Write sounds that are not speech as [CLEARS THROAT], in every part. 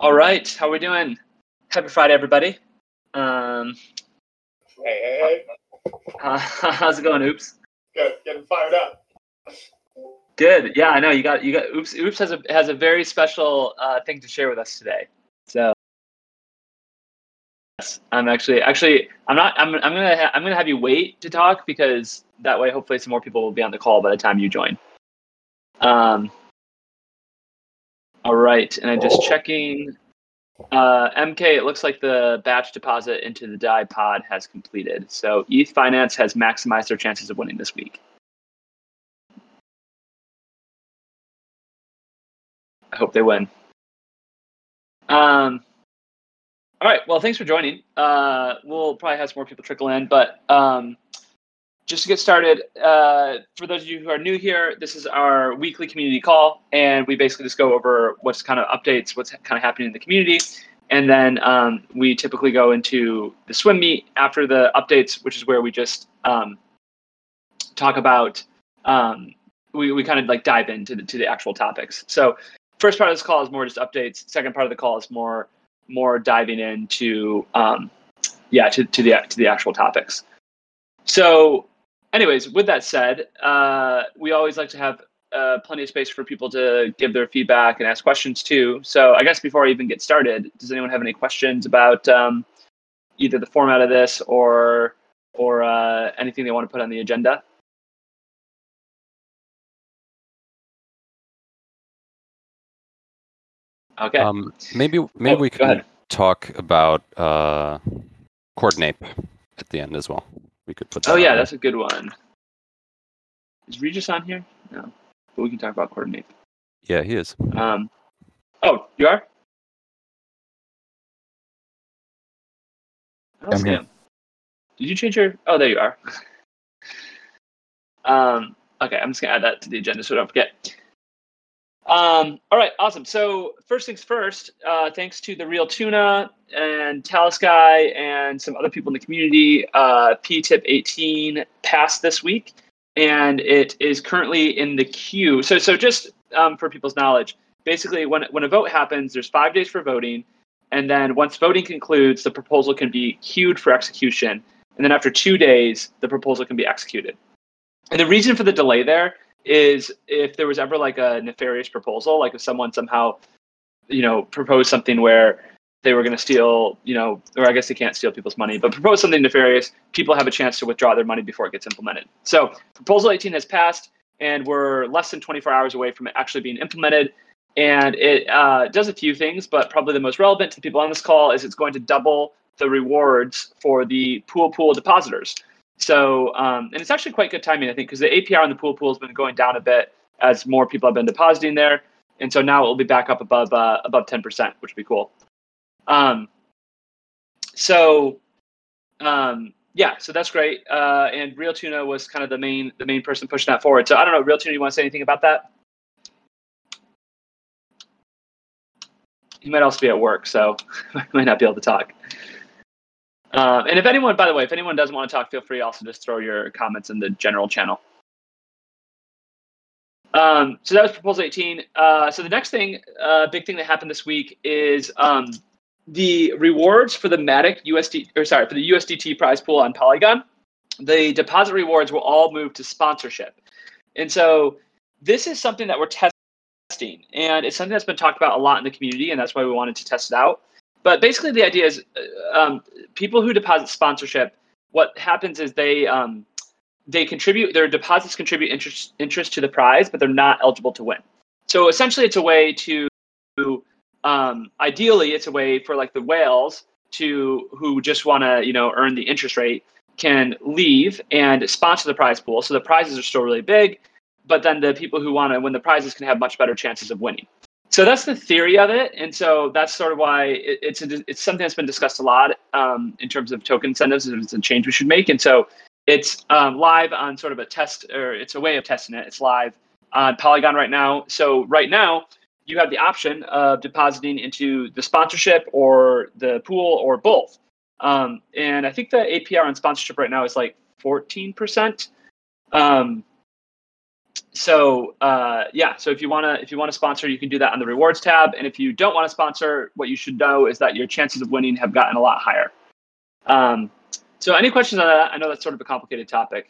All right, how we doing? Happy Friday, everybody. Um, Hey, hey, hey. uh, [LAUGHS] how's it going, Oops? Good. Getting fired up. Good. Yeah, I know you got you got Oops. Oops has a has a very special uh, thing to share with us today. So, I'm actually actually I'm not I'm I'm gonna ha- I'm gonna have you wait to talk because that way hopefully some more people will be on the call by the time you join. Um. All right, and I'm just checking. Uh, MK, it looks like the batch deposit into the DAI pod has completed. So ETH Finance has maximized their chances of winning this week. I hope they win. Um, all right. Well, thanks for joining. Uh, we'll probably have some more people trickle in, but um, just to get started, uh, for those of you who are new here, this is our weekly community call, and we basically just go over what's kind of updates, what's kind of happening in the community, and then um, we typically go into the swim meet after the updates, which is where we just um, talk about. Um, we, we kind of like dive into the, to the actual topics. So first part of this call is more just updates. Second part of the call is more more diving into um, yeah to, to the to the actual topics. So, anyways, with that said, uh, we always like to have uh, plenty of space for people to give their feedback and ask questions too. So, I guess before I even get started, does anyone have any questions about um, either the format of this or or uh, anything they want to put on the agenda? Okay. Um, maybe maybe Oh, we can talk about uh, Coordinape at the end as well. We could put. That Oh yeah, there. that's a good one. Is Regis on here? No, but we can talk about Coordinape. yeah, he is. Um, oh, you are. I don't I'm see here. him. Did you change your? Oh, there you are. [LAUGHS] um, okay, I'm just gonna add that to the agenda so I don't forget. Um, all right, awesome. So first things first, uh, thanks to the Real Tuna and Talus Guy and some other people in the community, uh, PTIP 18 passed this week, and it is currently in the queue. So, so just um, for people's knowledge, basically, when when a vote happens, there's five days for voting, and then once voting concludes, the proposal can be queued for execution, and then after two days, the proposal can be executed. And the reason for the delay there is if there was ever like a nefarious proposal, like if someone somehow, you know, proposed something where they were going to steal, you know, or I guess they can't steal people's money, but propose something nefarious, people have a chance to withdraw their money before it gets implemented. So proposal 18 has passed, and we're less than 24 hours away from it actually being implemented. And it uh, does a few things, but probably the most relevant to the people on this call is it's going to double the rewards for the pool pool depositors. So, um, and it's actually quite good timing, I think, because the APR on the pool pool has been going down a bit as more people have been depositing there, and so now it will be back up above uh, above ten percent, which would be cool. Um, so, um, yeah, so that's great. Uh, and Real Tuna was kind of the main the main person pushing that forward. So I don't know, Real Tuna, you want to say anything about that? He might also be at work, so [LAUGHS] I might not be able to talk. Um, and if anyone, by the way, if anyone doesn't want to talk, feel free also just throw your comments in the general channel. Um, so that was proposal 18. Uh, so the next thing, uh, big thing that happened this week is um, the rewards for the Matic USD, or sorry, for the USDT prize pool on Polygon. The deposit rewards will all move to sponsorship, and so this is something that we're testing, and it's something that's been talked about a lot in the community, and that's why we wanted to test it out. But basically, the idea is uh, um, people who deposit sponsorship, what happens is they um, they contribute their deposits contribute interest interest to the prize, but they're not eligible to win. So essentially, it's a way to um, ideally it's a way for like the whales to who just want to you know earn the interest rate can leave and sponsor the prize pool. So the prizes are still really big, but then the people who want to win the prizes can have much better chances of winning. So that's the theory of it, and so that's sort of why it, it's a, it's something that's been discussed a lot um, in terms of token incentives. and It's a change we should make, and so it's um, live on sort of a test, or it's a way of testing it. It's live on Polygon right now. So right now, you have the option of depositing into the sponsorship or the pool or both. Um, and I think the APR on sponsorship right now is like 14%. Um, so uh, yeah, so if you wanna if you wanna sponsor, you can do that on the rewards tab. And if you don't want to sponsor, what you should know is that your chances of winning have gotten a lot higher. Um, so any questions on that? I know that's sort of a complicated topic.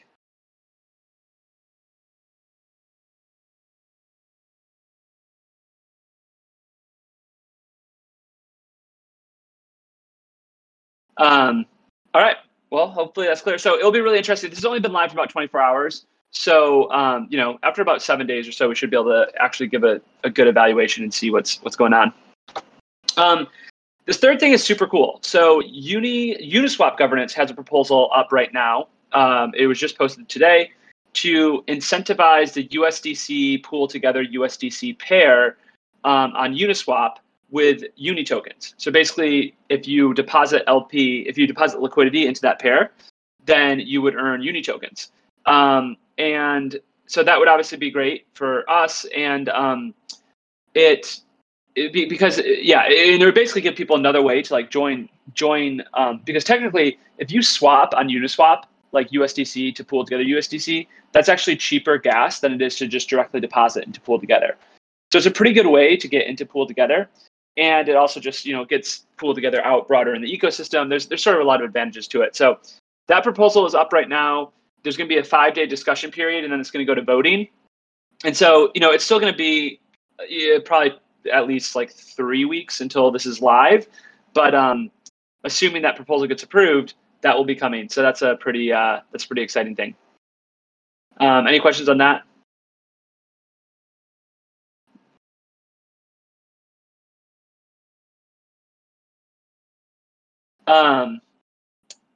Um, all right. Well, hopefully that's clear. So it'll be really interesting. This has only been live for about 24 hours. So um, you know, after about seven days or so, we should be able to actually give a, a good evaluation and see what's what's going on. Um, this third thing is super cool. So Uni Uniswap governance has a proposal up right now. Um, it was just posted today to incentivize the USDC pool together USDC pair um, on Uniswap with uni tokens. So basically, if you deposit LP, if you deposit liquidity into that pair, then you would earn uni tokens. Um, and so that would obviously be great for us. And um, it, it be, because yeah, and it would basically give people another way to like join join um, because technically, if you swap on Uniswap like USDC to pool together USDC, that's actually cheaper gas than it is to just directly deposit into pool together. So it's a pretty good way to get into pool together and it also just you know gets PoolTogether out broader in the ecosystem. There's there's sort of a lot of advantages to it. So that proposal is up right now. There's going to be a five day discussion period, and then it's going to go to voting. And so you know it's still going to be yeah, probably at least like three weeks until this is live. But um, assuming that proposal gets approved, that will be coming. So that's a pretty uh, that's a pretty exciting thing. Um, any questions on that? Um,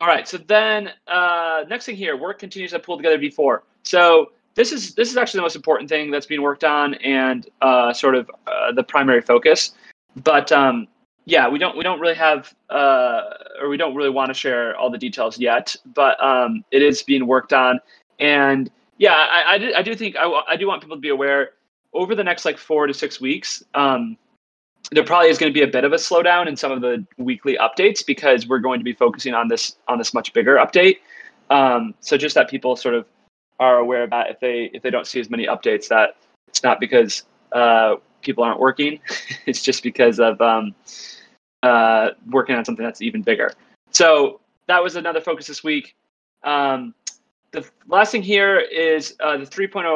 all right. So then, uh, next thing here, work continues to PoolTogether V4. So this is this is actually the most important thing that's being worked on and uh, sort of uh, the primary focus. But um, yeah, we don't we don't really have uh, or we don't really want to share all the details yet. But um, it is being worked on, and yeah, I, I, do, I do think I, I do want people to be aware over the next like four to six weeks. Um, there probably is going to be a bit of a slowdown in some of the weekly updates because we're going to be focusing on this on this much bigger update. Um, so just that people sort of are aware that if they if they don't see as many updates that it's not because uh, people aren't working, [LAUGHS] it's just because of um, uh, working on something that's even bigger. So that was another focus this week. Um, the last thing here is uh, the 3.0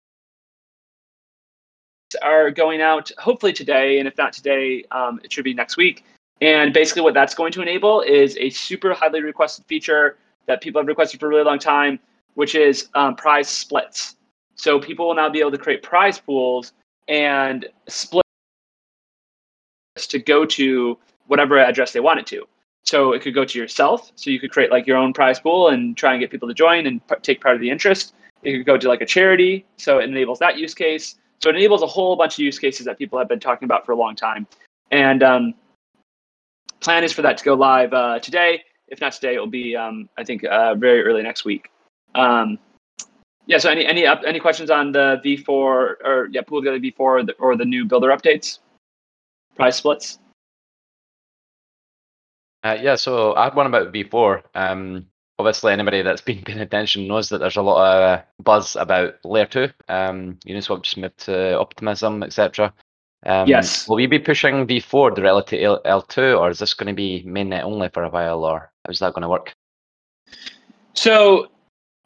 are going out hopefully today, and if not today, um, it should be next week. And basically, what that's going to enable is a super highly requested feature that people have requested for a really long time, which is um, prize splits. So people will now be able to create prize pools and split to go to whatever address they want it to. So it could go to yourself. So you could create like your own prize pool and try and get people to join and p- take part of the interest. It could go to like a charity. So it enables that use case. So it enables a whole bunch of use cases that people have been talking about for a long time. And um, plan is for that to go live uh, today. If not today, it will be um, I think uh, very early next week. Um, yeah. So any any up, any questions on the V4 or yeah pool together V4 or the, or the new builder updates, price splits? Uh, yeah, so I had one about V4. Um, obviously anybody that's been paying attention knows that there's a lot of uh, buzz about layer 2 um uniswap just moved to optimism etc um, yes. will we be pushing v4 directly to L- l2 or is this going to be mainnet only for a while or how's that going to work? So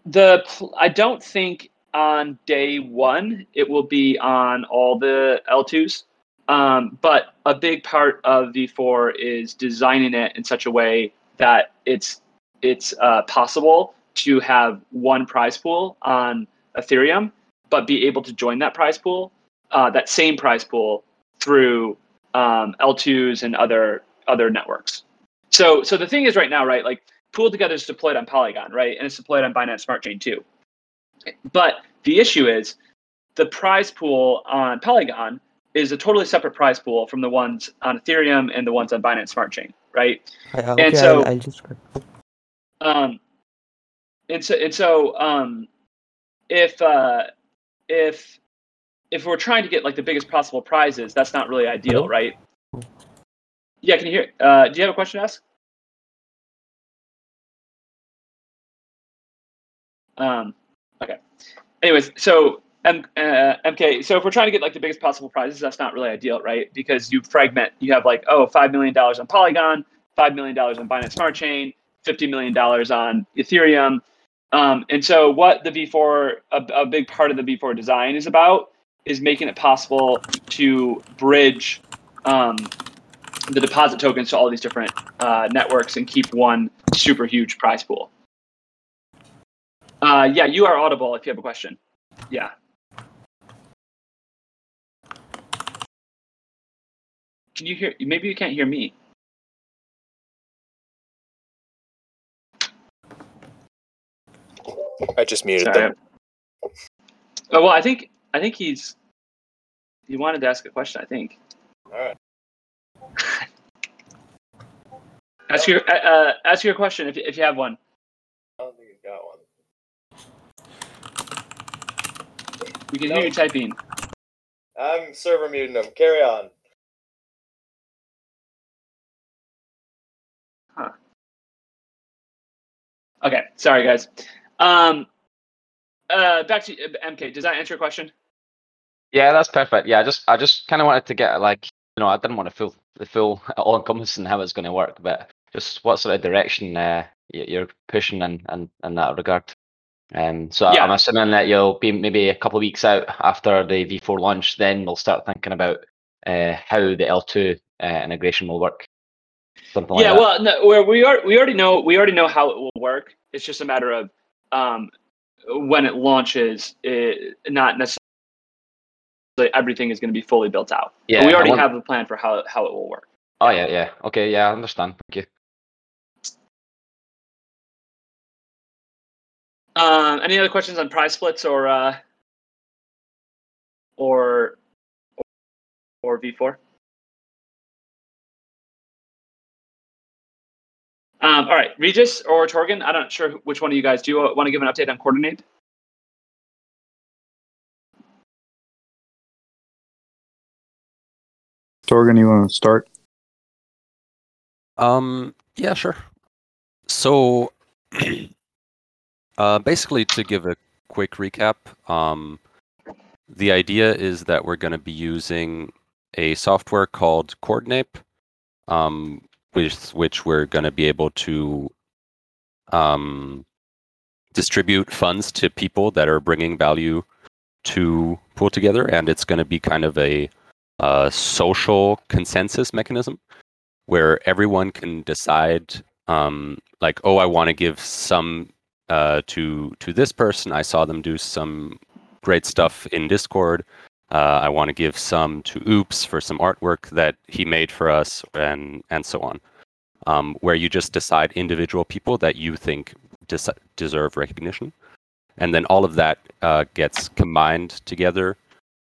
the i don't think on day one it will be on all the l2s um, but a big part of v4 is designing it in such a way that it's it's uh, possible to have one prize pool on Ethereum, but be able to join that prize pool, uh, that same prize pool through um, L2s and other other networks. So so the thing is right now, right, like Pool Together is deployed on Polygon, right, and it's deployed on Binance Smart Chain too. But the issue is the prize pool on Polygon is a totally separate prize pool from the ones on Ethereum and the ones on Binance Smart Chain, right? Okay, and so I'll, I'll just um, and so and so um, if uh, if if we're trying to get like the biggest possible prizes, that's not really ideal, Hello? right? Yeah, can you hear? Uh, do you have a question to ask? Um, okay. Anyways, so M, uh, MK. So if we're trying to get like the biggest possible prizes, that's not really ideal, right? Because you fragment. You have like oh, five million dollars on Polygon, five million dollars on Binance Smart Chain, fifty million dollars on Ethereum. Um, and so what the V4, a, a big part of the V4 design is about, is making it possible to bridge um, the deposit tokens to all these different uh, networks and keep one super huge prize pool. Uh, yeah, you are audible if you have a question. Yeah. Can you hear? Maybe you can't hear me. I just muted Sorry. them. Oh well, I think I think he's he wanted to ask a question. I think. All right. [LAUGHS] Ask your uh, uh, ask your question if if you have one. I don't think he's got one. We can No. hear you typing. I'm server muting them. Carry on. Okay, sorry guys. Um, uh, back to uh, MK. Does that answer your question? Yeah, that's perfect. Yeah, I just I just kind of wanted to get like you know I didn't want to feel the [LAUGHS] full all encompassing how it's going to work, but just what sort of direction uh, you're pushing in, in, in that regard. Um, so Yeah. I'm assuming that you'll be maybe a couple of weeks out after the V4 launch, then we'll start thinking about uh, how the L2 uh, integration will work. Something like yeah. Well, no, we are we already know we already know how it will work. It's just a matter of um, when it launches. It, not necessarily everything is going to be fully built out. But Yeah, we already want- have a plan for how how it will work. Oh yeah, yeah. Okay, yeah, I understand. Thank you. Um, any other questions on prize splits or uh, or or V four? Um, all right, Regis or Torgan. I'm not sure which one of you guys do you want to give an update on Coordinape. Torgan, you want to start? Um, yeah, sure. So, [CLEARS THROAT] uh, basically, to give a quick recap, um, the idea is that we're going to be using a software called Coordinape, um, with which we're going to be able to um, distribute funds to people that are bringing value to Pool Together, and it's going to be kind of a uh, social consensus mechanism where everyone can decide um, like oh i want to give some uh, to to this person. I saw them do some great stuff in discord uh, i want to give some to oops for some artwork that he made for us and and so on. Um, where you just decide individual people that you think des- deserve recognition. And then all of that uh, gets combined together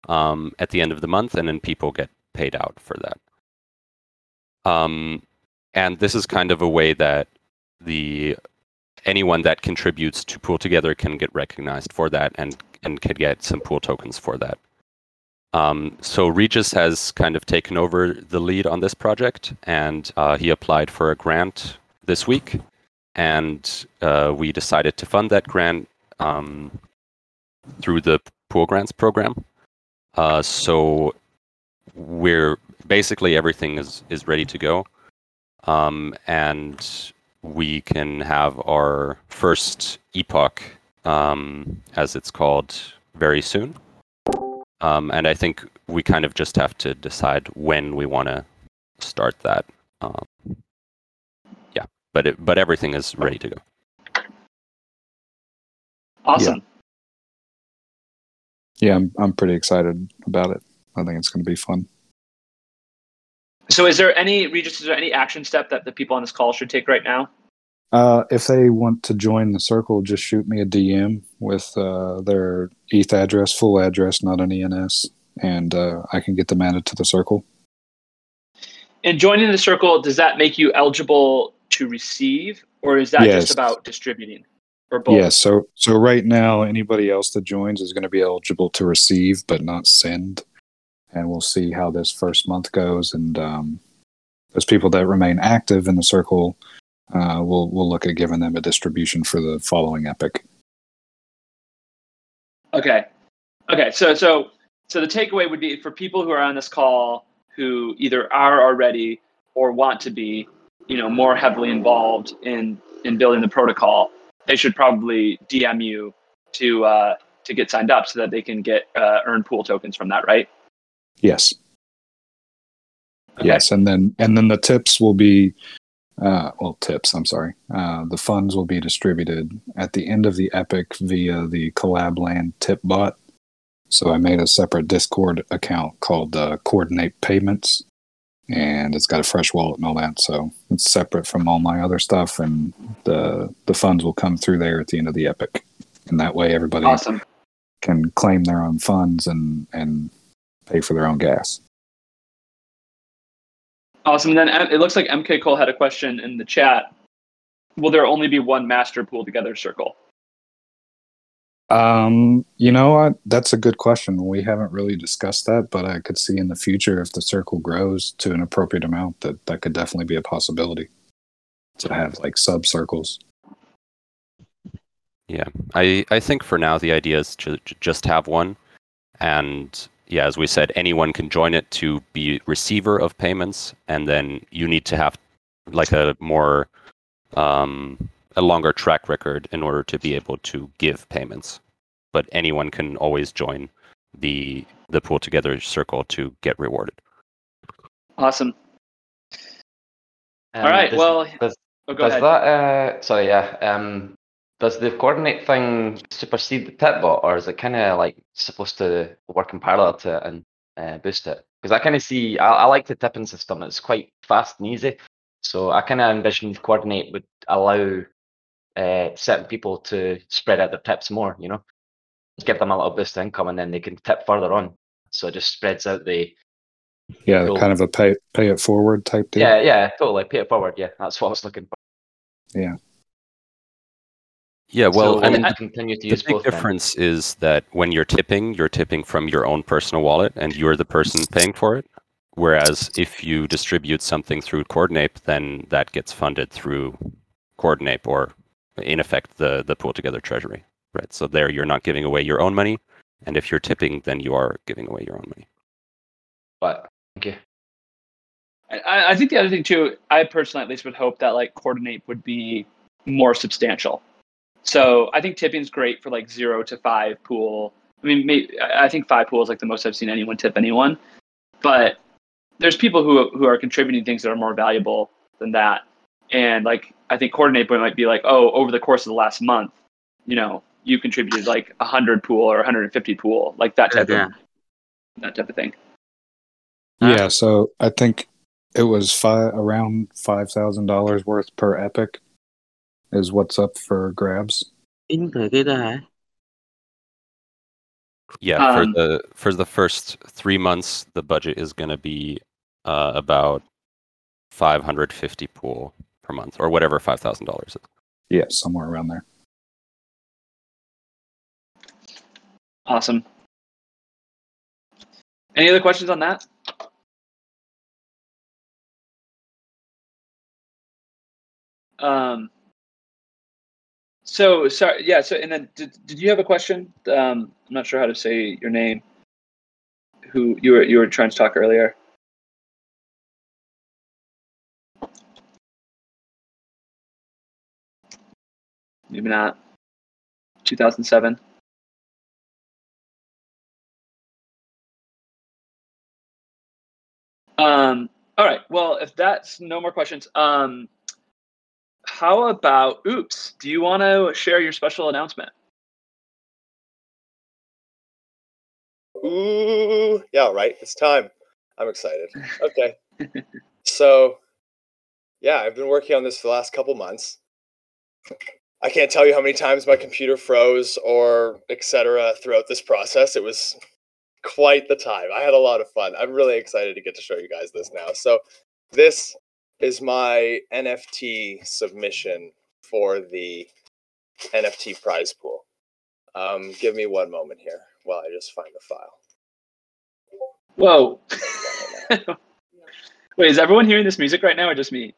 um, at the end of the month and then people get paid out for that. Um, and this is kind of a way that the anyone that contributes to pool together can get recognized for that and and can get some pool tokens for that um, so regis has kind of taken over the lead on this project and uh, he applied for a grant this week and uh, we decided to fund that grant um, through the pool grants program. Uh, so we're basically everything is is ready to go. Um, and we can have our first epoch um, as it's called very soon um, and i think we kind of just have to decide when we want to start that um, yeah but it, but everything is ready to go Awesome. Yeah, I'm, I'm pretty excited about it. I think it's going to be fun. So, is there any Regis? Is there any action step that the people on this call should take right now? Uh, if they want to join the circle, just shoot me a DM with uh, their ETH address, full address, not an ENS, and uh, I can get them added to the circle. And joining the circle, does that make you eligible to receive, or is that Yes. just about distributing, or both? Yeah, so so right now, anybody else that joins is going to be eligible to receive, but not send. And we'll see how this first month goes. And um, those people that remain active in the circle, uh, we'll we'll look at giving them a distribution for the following epoch. Okay. Okay, so so so the takeaway would be for people who are on this call who either are already or want to be, you know, more heavily involved in in building the protocol, they should probably DM you to uh, to get signed up so that they can get uh, earn pool tokens from that, right? Yes. Okay. Yes, and then and then the tips will be, uh, well, tips. I'm sorry. Uh, the funds will be distributed at the end of the epoch via the Collabland tip bot. So I made a separate Discord account called uh, Coordinape Payments, and it's got a fresh wallet and all that. So it's separate from all my other stuff, and the the funds will come through there at the end of the epoch, and that way everybody Awesome. can claim their own funds and and pay for their own gas. Awesome. And Then it looks like MK Cole had a question in the chat. Will there only be one master pool together circle? Um, you know what? That's a good question. We haven't really discussed that, but I could see in the future if the circle grows to an appropriate amount that that could definitely be a possibility to have like sub circles. Yeah, I, I think for now the idea is to, to just have one, and yeah, as we said, anyone can join it to be receiver of payments, and then you need to have like a more um, a longer track record in order to be able to give payments. But anyone can always join the the pool together circle to get rewarded. Awesome. Um, All right. does- well, does- oh, go does ahead. that uh sorry yeah um does the Coordinape thing supersede the tip bot or is it kind of like supposed to work in parallel to it and uh, boost it? Because i kind of see I, I like the tipping system. It's quite fast and easy. So i kind of envision Coordinape would allow uh certain people to spread out their tips more you know? Give them a little boost of income and then they can tip further on. So it just spreads out the Yeah, kind of a pay pay it forward type deal. yeah yeah totally. Pay it forward. Yeah that's what i was looking for. Yeah, well, so I mean, continue to the use big both then. difference is that when you're tipping, you're tipping from your own personal wallet, and you're the person paying for it. Whereas if you distribute something through Coordinape, then that gets funded through Coordinape, or in effect, the the pool together treasury. Right. So there, you're not giving away your own money, and if you're tipping, then you are giving away your own money. but thank you I, I think the other thing too, I personally at least would hope that like Coordinape would be more substantial. So I think tipping's great for like zero to five pool. I mean, maybe, I I think five pool is like the most I've seen anyone tip anyone, but there's people who who are contributing things that are more valuable than that. And like I think coordinate point might be like, oh, over the course of the last month, you know, you contributed like hundred pool or 150 pool, like that type Yeah. of that type of thing. Yeah, so I think it was five around five thousand dollars worth per epoch is what's up for grabs. in thời cái Yeah, Um, for the for the first three months, the budget is going to be uh, about 550 pool per month, or whatever five thousand dollars is. Yeah, somewhere around there. Awesome. Any other questions on that? Um, so sorry, yeah. So and then did, did you have a question? Um, I'm not sure how to say your name. Who you were you were trying to talk earlier? Maybe not. 2007. Um, all right. Well, if that's no more questions, um, how about oops? Do you want to share your special announcement? Ooh, yeah, right. It's time. I'm excited. [LAUGHS] Okay. so, yeah, I've been working on this for the last couple months. I can't tell you how many times my computer froze or etc. throughout this process. It was quite the time. I had a lot of fun. I'm really excited to get to show you guys this now. So, this is my NFT submission for the NFT prize pool. Um, give me one moment here while I just find the file. Whoa. [LAUGHS] Wait, is everyone hearing this music right now, or just me?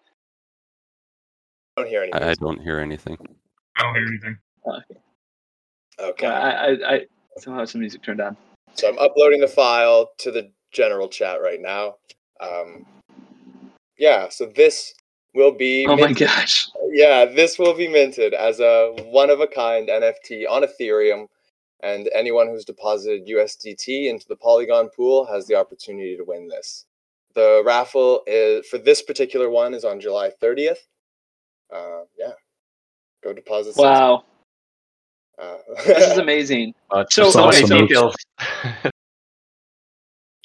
I don't hear any. I, I don't hear anything. I don't hear anything. Okay. Okay. I, I, I, Somehow have some music turned on. So I'm uploading the file to the general chat right now. Um, yeah, so this will be Oh my minted- gosh. yeah, this will be minted as a one of a kind NFT on Ethereum, and anyone who's deposited USDT into the Polygon pool has the opportunity to win this. The raffle is for this particular one is on July 30th. Uh, yeah, go deposit. some- Wow. Uh, This is [LAUGHS] amazing. Uh, So- so many awesome. details.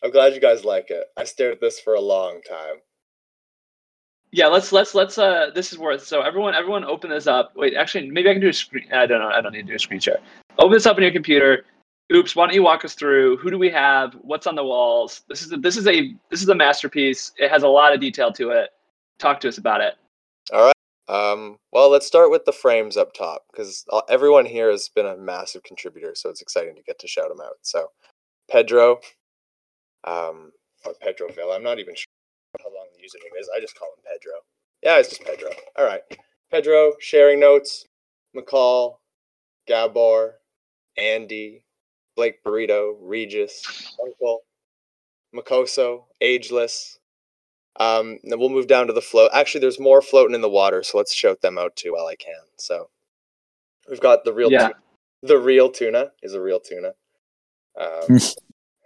I'm glad you guys like it. I stared at this for a long time. Yeah, let's let's let's uh this is worth so everyone everyone open this up. Wait, actually maybe I can do a screen I don't know, I don't need to do a screen share. Open this up on your computer. Oops, why don't you walk us through who do we have? What's on the walls? This is a, this is a this is a masterpiece. It has a lot of detail to it. Talk to us about it. All right. Um, well, let's start with the frames up top because everyone here has been a massive contributor, so it's exciting to get to shout them out. So, Pedro, um, or Pedro Villa. I'm not even sure username is. I just call him Pedro. Yeah, it's just Pedro. All right. Pedro, sharing notes, McCall, Gabor, Andy, Blake Burrito, Regis, Uncle, Makoso, Ageless. Um, then we'll move down to the float. Actually, there's more floating in the water, so let's shout them out too while I can. So we've got the real, Yeah. tu- the real tuna is a real tuna. Um,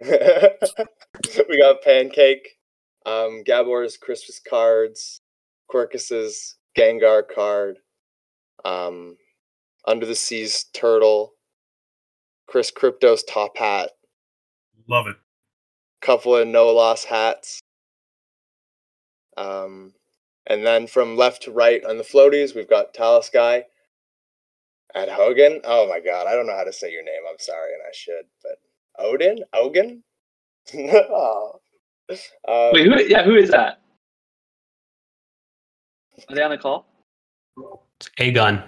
[LAUGHS] [LAUGHS] we got pancake, um, Gabor's Christmas cards, Quirkus's Gengar card, um, Under the Seas turtle, Chris Crypto's top hat, Love it. couple of no loss hats. Um, and then from left to right on the floaties, we've got Talus Guy at Hogan. Oh my god, I don't know how to say your name. I'm sorry, and I should, but Odin, Ogan. [LAUGHS] oh. Um, Wait, who yeah, who is that? Are they on the call? It's Aegon.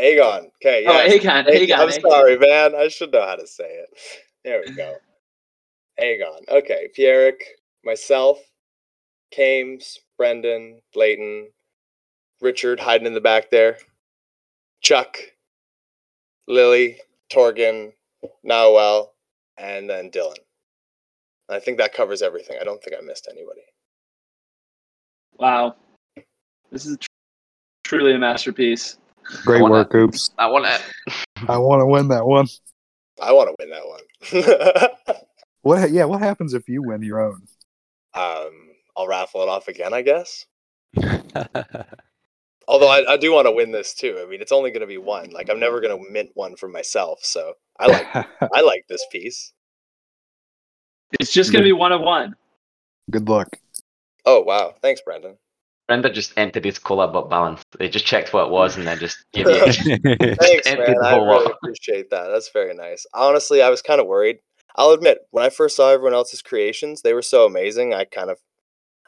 Aegon. Okay, Oh. Aegon, Aegon. I'm Aegon. sorry, man. I should know how to say it. There we go. Aegon. Okay, Pierrick, myself, Kames, Brendan, Leighton, Richard hiding in the back there, Chuck, Lily, Torgan, Noel, and then Dylan. I think that covers everything. I don't think I missed anybody. Wow. This is tr- truly a masterpiece. Great wanna- work, Oops. I want it. [LAUGHS] I want to win that one. I want to win that one. [LAUGHS] What? Yeah, what happens if you win your own? um, I'll raffle it off again, I guess. [LAUGHS] Although I, I do want to win this too. I mean, it's only going to be one. Like I'm never going to mint one for myself. So I like I like this piece. It's just gonna be one of one. Good luck. Oh wow, thanks, Brendan. Brenda just entered his cola but balance. They just checked what it was and then just [LAUGHS] gave you. Thanks, [LAUGHS] man. I really lot. appreciate that. That's very nice. Honestly, I was kind of worried. I'll admit, when I first saw everyone else's creations, they were so amazing. I kind of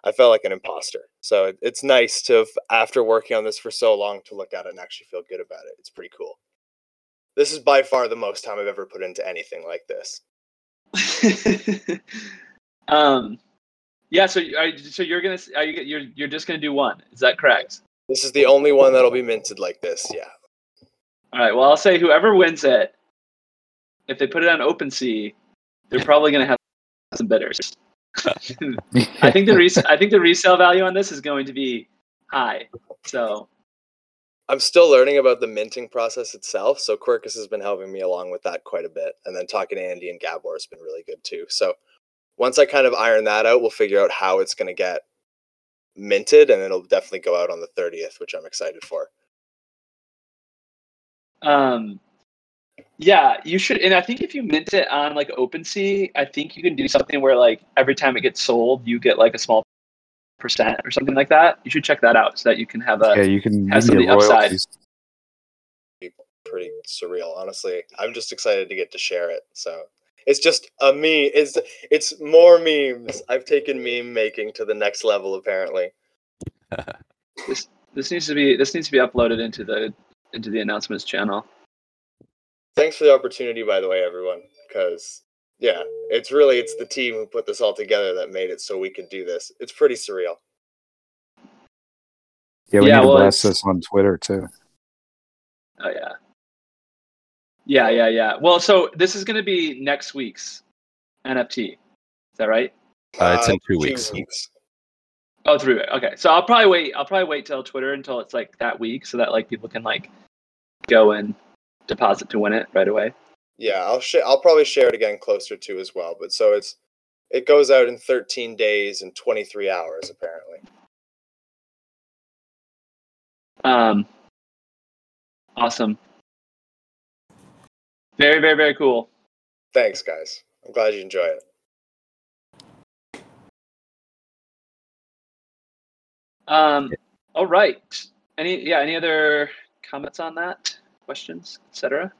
I felt like an imposter. So it, it's nice to, have, after working on this for so long, to look at it and actually feel good about it. It's pretty cool. This is by far the most time I've ever put into anything like this. [LAUGHS] um, yeah. So, are, you- so you're gonna are you you're you're just gonna do one? Is that correct? This is the only one that'll be minted like this. Yeah. All right. Well, I'll say whoever wins it, if they put it on OpenSea, they're probably gonna have some bidders. [LAUGHS] [LAUGHS] I think the res- I think the resale value on this is going to be high. So I'm still learning about the minting process itself, so Quirkus has been helping me along with that quite a bit. And then talking to Andy and Gabor has been really good too. So once I kind of iron that out, we'll figure out how it's going to get minted, and it'll definitely go out on the 30th, which I'm excited for. Um, yeah, you should. And I think if you mint it on like OpenSea, I think you can do something where like every time it gets sold, you get like a small percent or something like that. You should check that out so that you can have a. yeah, you can, you has some of the upside. Pretty surreal, honestly. I'm just excited to get to share it. So it's just a meme. It's it's more memes. I've taken meme making to the next level, apparently. [LAUGHS] this This needs to be this needs to be uploaded into the into the announcements channel. Thanks for the opportunity, by the way, everyone. Because yeah, it's really it's the team who put this all together that made it so we could do this. It's pretty surreal. Yeah, we Yeah, need to blast this on Twitter too. Oh yeah. Yeah, yeah, yeah. Well, so this is going to be next week's NFT. Is that right? Uh, it's in two weeks. Oh, three. weeks. Okay, so I'll probably wait. I'll probably wait till Twitter until it's like that week, so that like people can like go and deposit to win it right away. Yeah, I'll share. I'll probably share it again closer to as well. But so it's it goes out in 13 days and 23 hours apparently. Um. Awesome. Very, very, very cool. Thanks, guys. I'm glad you enjoy it. Um. All right. Any yeah. Any other comments on that? Questions, etc.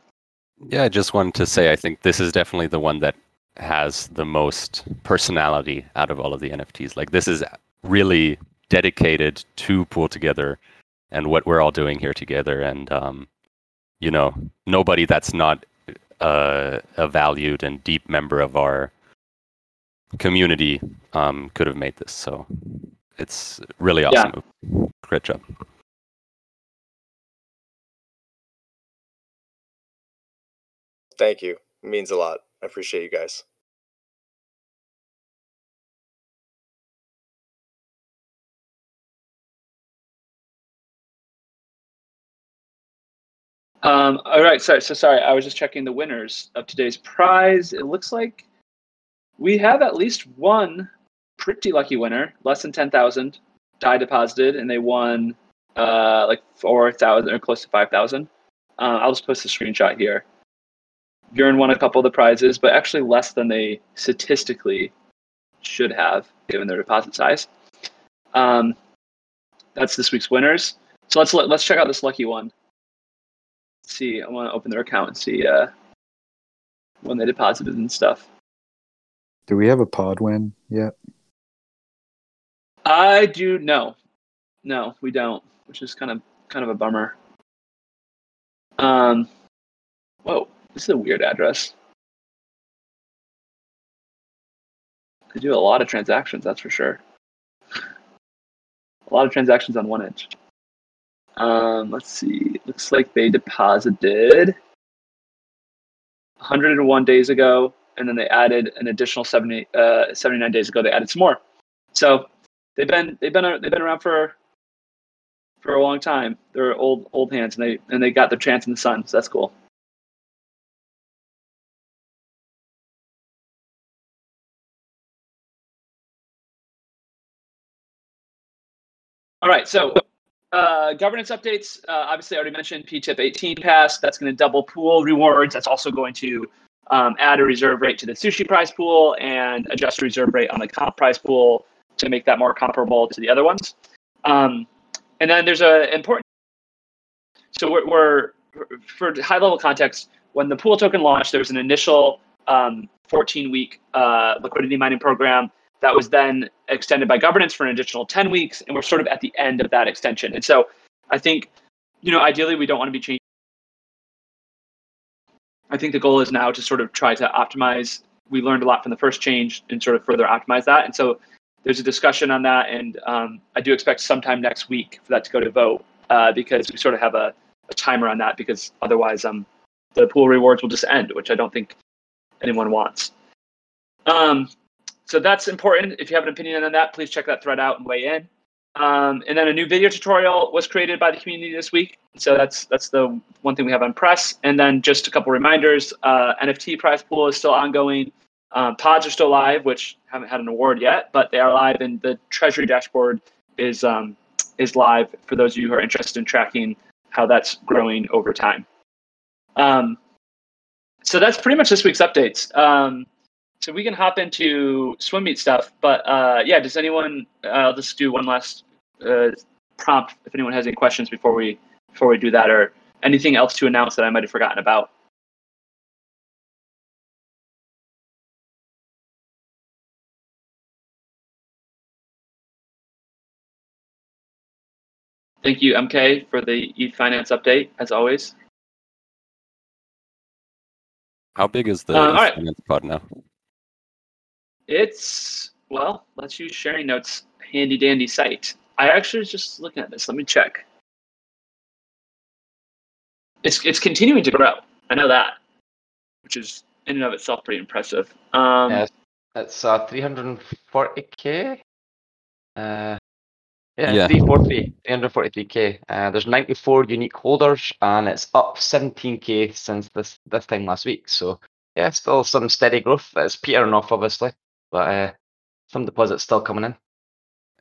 Yeah, I just wanted to say I think this is definitely the one that has the most personality out of all of the NFTs. Like this is really dedicated to Pool Together and what we're all doing here together. And um, you know, nobody that's not uh, a valued and deep member of our community um, could have made this. So it's really awesome. Yeah. Great job. Thank you. It means a lot. I appreciate you guys. Um, all right, sorry, so sorry. I was just checking the winners of today's prize. It looks like we have at least one pretty lucky winner, less than ten thousand, DAI deposited, and they won uh, like four thousand or close to five thousand. Uh, I'll just post a screenshot here. Bjorn won a couple of the prizes, but actually less than they statistically should have given their deposit size. Um, that's this week's winners. So let's let's check out this lucky one. Let's see, I want to open their account and see uh, when they deposited and stuff. Do we have a pod win yet? I do no, no, we don't, which is kind of kind of a bummer. Um, whoa, this is a weird address. They do a lot of transactions, that's for sure. A lot of transactions on one edge. Um, let's see. Looks like they deposited 101 days ago, and then they added an additional 70, uh, 79 days ago. They added some more. So they've been they've been they've been around for for a long time. They're old old hands, and they and they got their chance in the sun. So that's cool. All right, so uh, governance updates. Uh, obviously, I already mentioned PTIP 18 passed. That's going to double pool rewards. That's also going to um, add a reserve rate to the sushi prize pool and adjust the reserve rate on the comp prize pool to make that more comparable to the other ones. Um, and then there's a important. So we're, we're for high level context. When the pool token launched, there was an initial um, 14 week uh, liquidity mining program that was then extended by governance for an additional 10 weeks, and we're sort of at the end of that extension. And so I think, you know, ideally we don't want to be changing. I think the goal is now to sort of try to optimize. We learned a lot from the first change and sort of further optimize that. And so there's a discussion on that, and um, I do expect sometime next week for that to go to vote uh, because we sort of have a, a, timer on that because otherwise um, the pool rewards will just end, which I don't think anyone wants. Um, so that's important. If you have an opinion on that, please check that thread out and weigh in. Um, and then a new video tutorial was created by the community this week. So that's that's the one thing we have on press. And then just a couple reminders: uh, NFT prize pool is still ongoing. Um, pods are still live, which haven't had an award yet, but they are live, and the treasury dashboard is um, is live for those of you who are interested in tracking how that's growing over time. Um, so that's pretty much this week's updates. So we can hop into swim meet stuff. But uh, yeah, does anyone? Uh, I'll just do one last uh, prompt if anyone has any questions before we before we do that, or anything else to announce that I might have forgotten about. Thank you, MK, for the ETH Finance update, as always. How big is the uh, finance pod now? It's well, let's use sharing notes handy dandy site. I actually was just looking at this. Let me check. It's it's continuing to grow. I know that, which is in and of itself pretty impressive. Um, Yeah, It's uh, 340k. Uh, yeah, Yeah. 340, 343k. Uh, there's 94 unique holders, and it's up 17k since this this time last week. So yeah, still some steady growth. It's petering off, obviously, but uh, some deposits still coming in.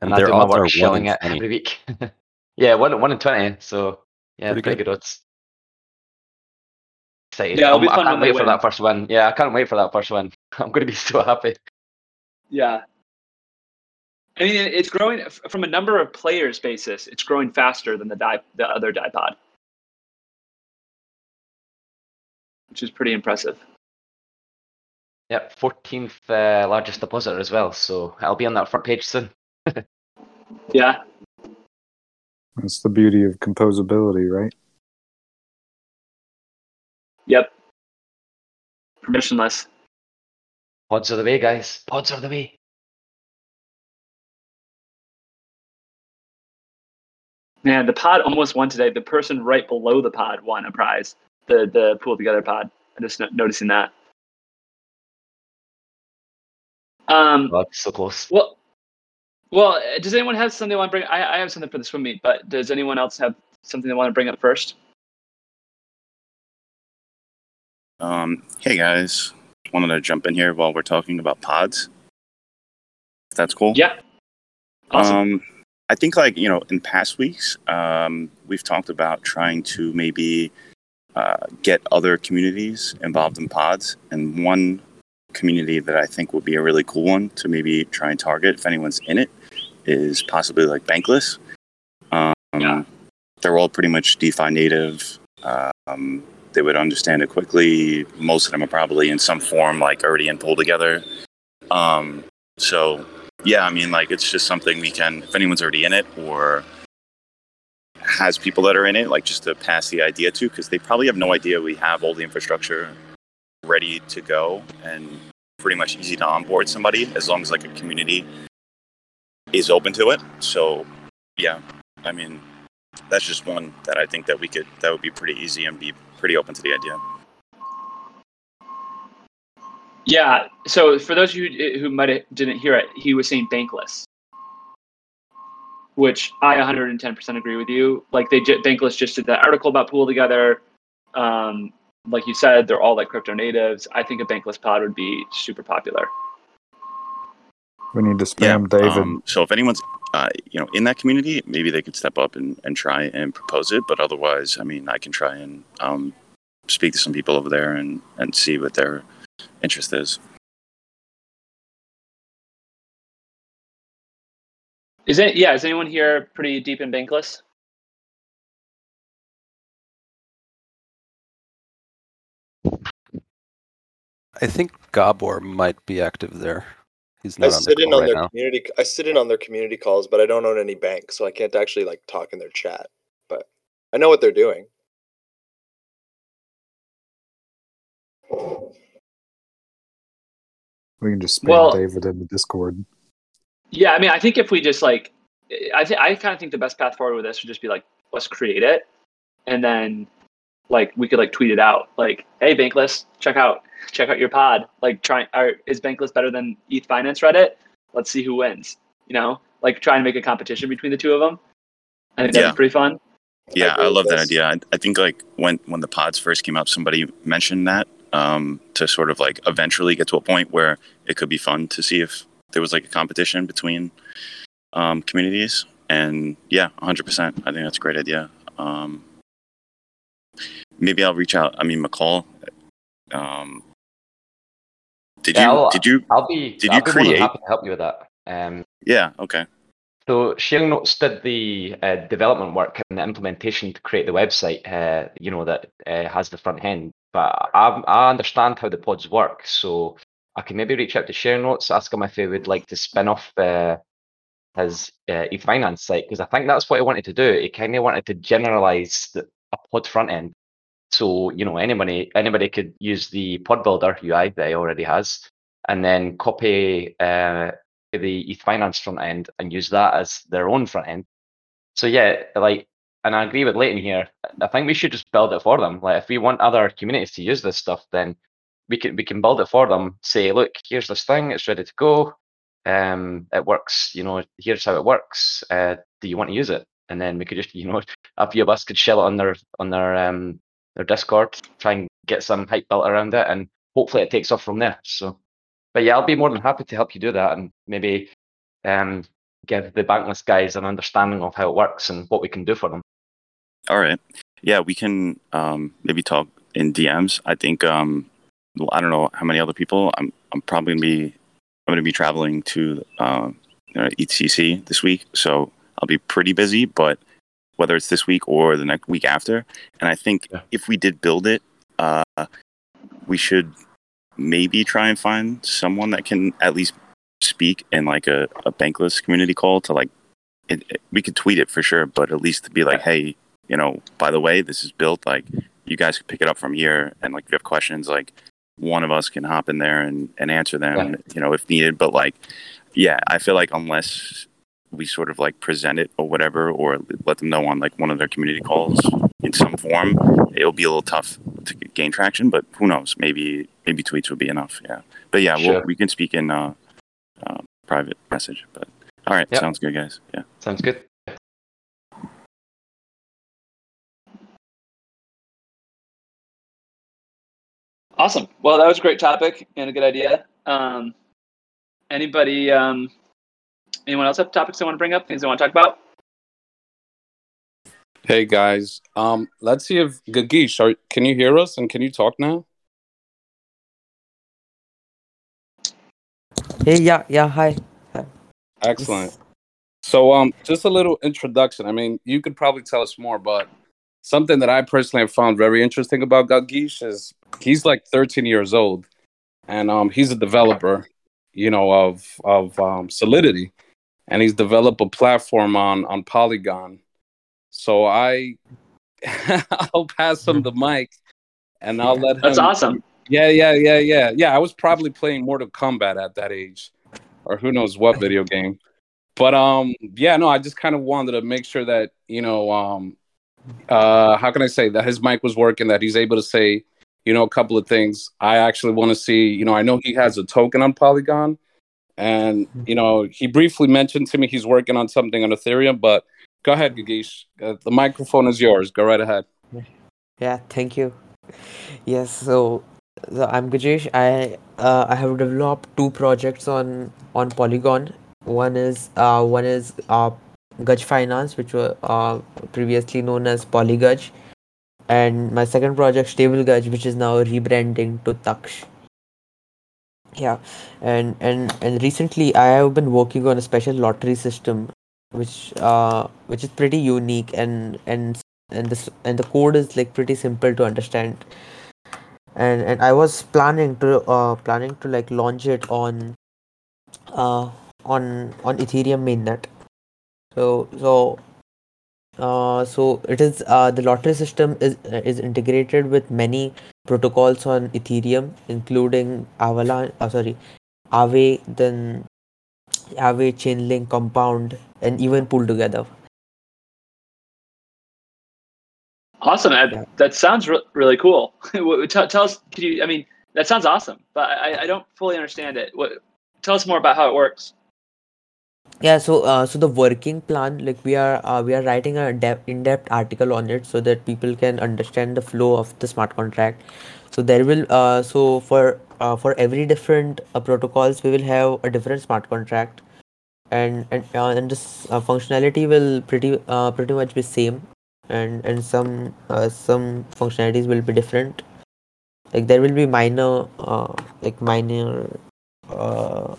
And I do my odds work are one shelling it 20. every week. [LAUGHS] yeah, one one in twenty. So yeah, Pretty pretty, good. good. odds. Excited. Yeah, it'll be I'm- I can't wait for win. that first win. Yeah, I can't wait for that first win. [LAUGHS] I'm going to be so happy. Yeah. I mean, it's growing from a number of players basis. It's growing faster than the DAI, the other DAI pod, which is pretty impressive. Yep, 14th uh, largest depositor as well. So I'll be on that front page soon. [LAUGHS] Yeah, That's the beauty of composability, right? yep. Permissionless. Pods are the way, guys. Pods are the way. Man, the pod almost won today. The person right below the pod won a prize. The the PoolTogether pod. I'm just no- noticing that. Um, God, so close. Well, well, uh, does anyone have something they want to bring? I, I have something for the swim meet, but does anyone else have something they want to bring up first? Um, hey guys, wanted to jump in here while we're talking about pods. If that's cool. Yeah. Awesome. Um, I think like you know, in past weeks, um, we've talked about trying to maybe uh, get other communities involved in pods, and one community that I think would be a really cool one to maybe try and target if anyone's in it is possibly like Bankless. Um, Yeah. They're all pretty much DeFi native. Um, they would understand it quickly. Most of them are probably in some form like already in PoolTogether. Um, so yeah, I mean, like it's just something we can, if anyone's already in it or has people that are in it, like just to pass the idea to, because they probably have no idea we have all the infrastructure ready to go and pretty much easy to onboard somebody as long as like a community is open to it. So yeah, I mean, that's just one that I think that we could, that would be pretty easy and be pretty open to the idea. yeah. So for those of you who might have didn't hear it, he was saying bankless, which I 110% agree with you. Like they bankless just did that article about PoolTogether. Um, like you said, they're all like crypto natives. I think a bankless pod would be super popular. We need to spam David. Um, so if anyone's uh, you know in that community, maybe they could step up and, and try and propose it. But otherwise, I mean, I can try and um, speak to some people over there and, and see what their interest is. Is it? Yeah. Is anyone here pretty deep in bankless? I think Gabor might be active there. He's I not on the sit in on right their now. community. I sit in on their community calls, but I don't own any bank, so I can't actually like talk in their chat. But I know what they're doing. we can just spam well- David in the Discord. Yeah, I mean, I think if we just like, I think I kind of think the best path forward with this would just be like, let's create it, and then like we could like tweet it out, like, hey, Bankless, check out check out your pod. Like, try are, is Bankless better than ETH Finance Reddit? Let's see who wins. You know, like try and make a competition between the two of them. I think that'd Yeah. be pretty fun. Yeah, agree I with love that idea. I, I think like when when the pods first came up, somebody mentioned that um, to sort of like eventually get to a point where it could be fun to see if there was like a competition between um, communities. And yeah, 100%. I think that's a great idea. Um, maybe I'll reach out. I mean, McCall. Um, did Yeah, you? I'll- Did you? I'll be. Did I'll you be create- happy to help you with that. Um, Yeah. Okay. So Sharing Notes did the uh, development work and the implementation to create the website, uh, you know, that uh, has the front end. But I, I understand how the pods work, so I can maybe reach out to Sharing Notes, ask him if he would like to spin off uh, his uh, ETH Finance site, because I think that's what he wanted to do. He kind of wanted to generalize the, a pod front end. So, you know, anybody anybody could use the pod builder UI that he already has, and then copy uh, the ETH Finance front end and use that as their own front end. So yeah, like and I agree with Leighton here. I think we should just build it for them. Like if we want other communities to use this stuff, then we can we can build it for them. Say, look, here's this thing, it's ready to go. Um, it works. You know, here's how it works. Uh, do you want to use it? And then we could just, [LAUGHS] you know, a few of us could shell it on their on their um their Discord, try and get some hype built around it, and hopefully it takes off from there. So, but yeah, I'll be more than happy to help you do that, and maybe um give the bankless guys an understanding of how it works and what we can do for them. All right. Yeah, we can um, maybe talk in DMs. I think um, I don't know how many other people. I'm I'm probably gonna be I'm gonna be traveling to um uh, EthCC this week, so I'll be pretty busy. But whether it's this week or the next week after, and I think Yeah. if we did build it, uh, we should maybe try and find someone that can at least speak in like a, a bankless community call to like it, it- we could tweet it for sure, but at least to be like, hey, you know, by the way, this is built. Like, you guys can pick it up from here, and like, if you have questions, like, one of us can hop in there and, and answer them, you know, if needed. But like, yeah, I feel like unless we sort of like present it or whatever, or let them know on like one of their community calls in some form, it'll be a little tough to gain traction. But who knows? Maybe maybe tweets will be enough. Yeah. But yeah, we'll, we can speak in uh, uh, private message. But all right, Yep. sounds good, guys. Yeah. Sounds good. Awesome. Well, that was a great topic and a good idea. Um, anybody, um, anyone else have topics they want to bring up? Things they want to talk about? Hey guys, um, let's see if Gajesh, are, can you hear us and can you talk now? Hey, yeah, yeah, hi. Excellent. So, um, just a little introduction. I mean, you could probably tell us more, but something that I personally have found very interesting about Gajesh is he's like 13 years old, and um, he's a developer, you know, of of um, Solidity, and he's developed a platform on on Polygon. So I, [LAUGHS] I'll pass him the mic, and I'll let him. That's awesome. Yeah, yeah, yeah, yeah, yeah. I was probably playing Mortal Kombat at that age, or who knows what video game. But um, yeah, no, I just kind of wanted to make sure that you know, um, uh, how can I say that his mic was working, that he's able to say, you know, a couple of things. I actually want to see, you know, I know he has a token on Polygon, and you know, he briefly mentioned to me he's working on something on Ethereum. But go ahead, Gajesh, uh, the microphone is yours. Go right ahead. Yeah, thank you. Yes, so, so I'm Gajesh. I uh, I have developed two projects on on Polygon. One is uh one is uh Gudge Finance, which were uh previously known as Polygudge, and my second project Stable Gudge, which is now rebranding to Taksh. Yeah, and and and recently I have been working on a special lottery system, which uh which is pretty unique and and and this and the code is like pretty simple to understand. And and i was planning to uh planning to like launch it on uh on on ethereum mainnet. So so uh so it is uh the lottery system is is integrated with many protocols on ethereum including avalanche uh, sorry aave then aave chainlink compound and even PoolTogether Awesome. That, Yeah. that sounds re- really cool. [LAUGHS] Tell, tell us, could you, I mean, that sounds awesome, but I, I don't fully understand it. What, tell us more about how it works. Yeah, so uh, so the working plan, like we are uh, we are writing a de- in-depth article on it so that people can understand the flow of the smart contract. So there will uh, so for uh, for every different uh, protocols we will have a different smart contract, and and uh, and this uh, functionality will pretty uh, pretty much be same, and and some uh, some functionalities will be different. Like there will be minor uh, like minor uh,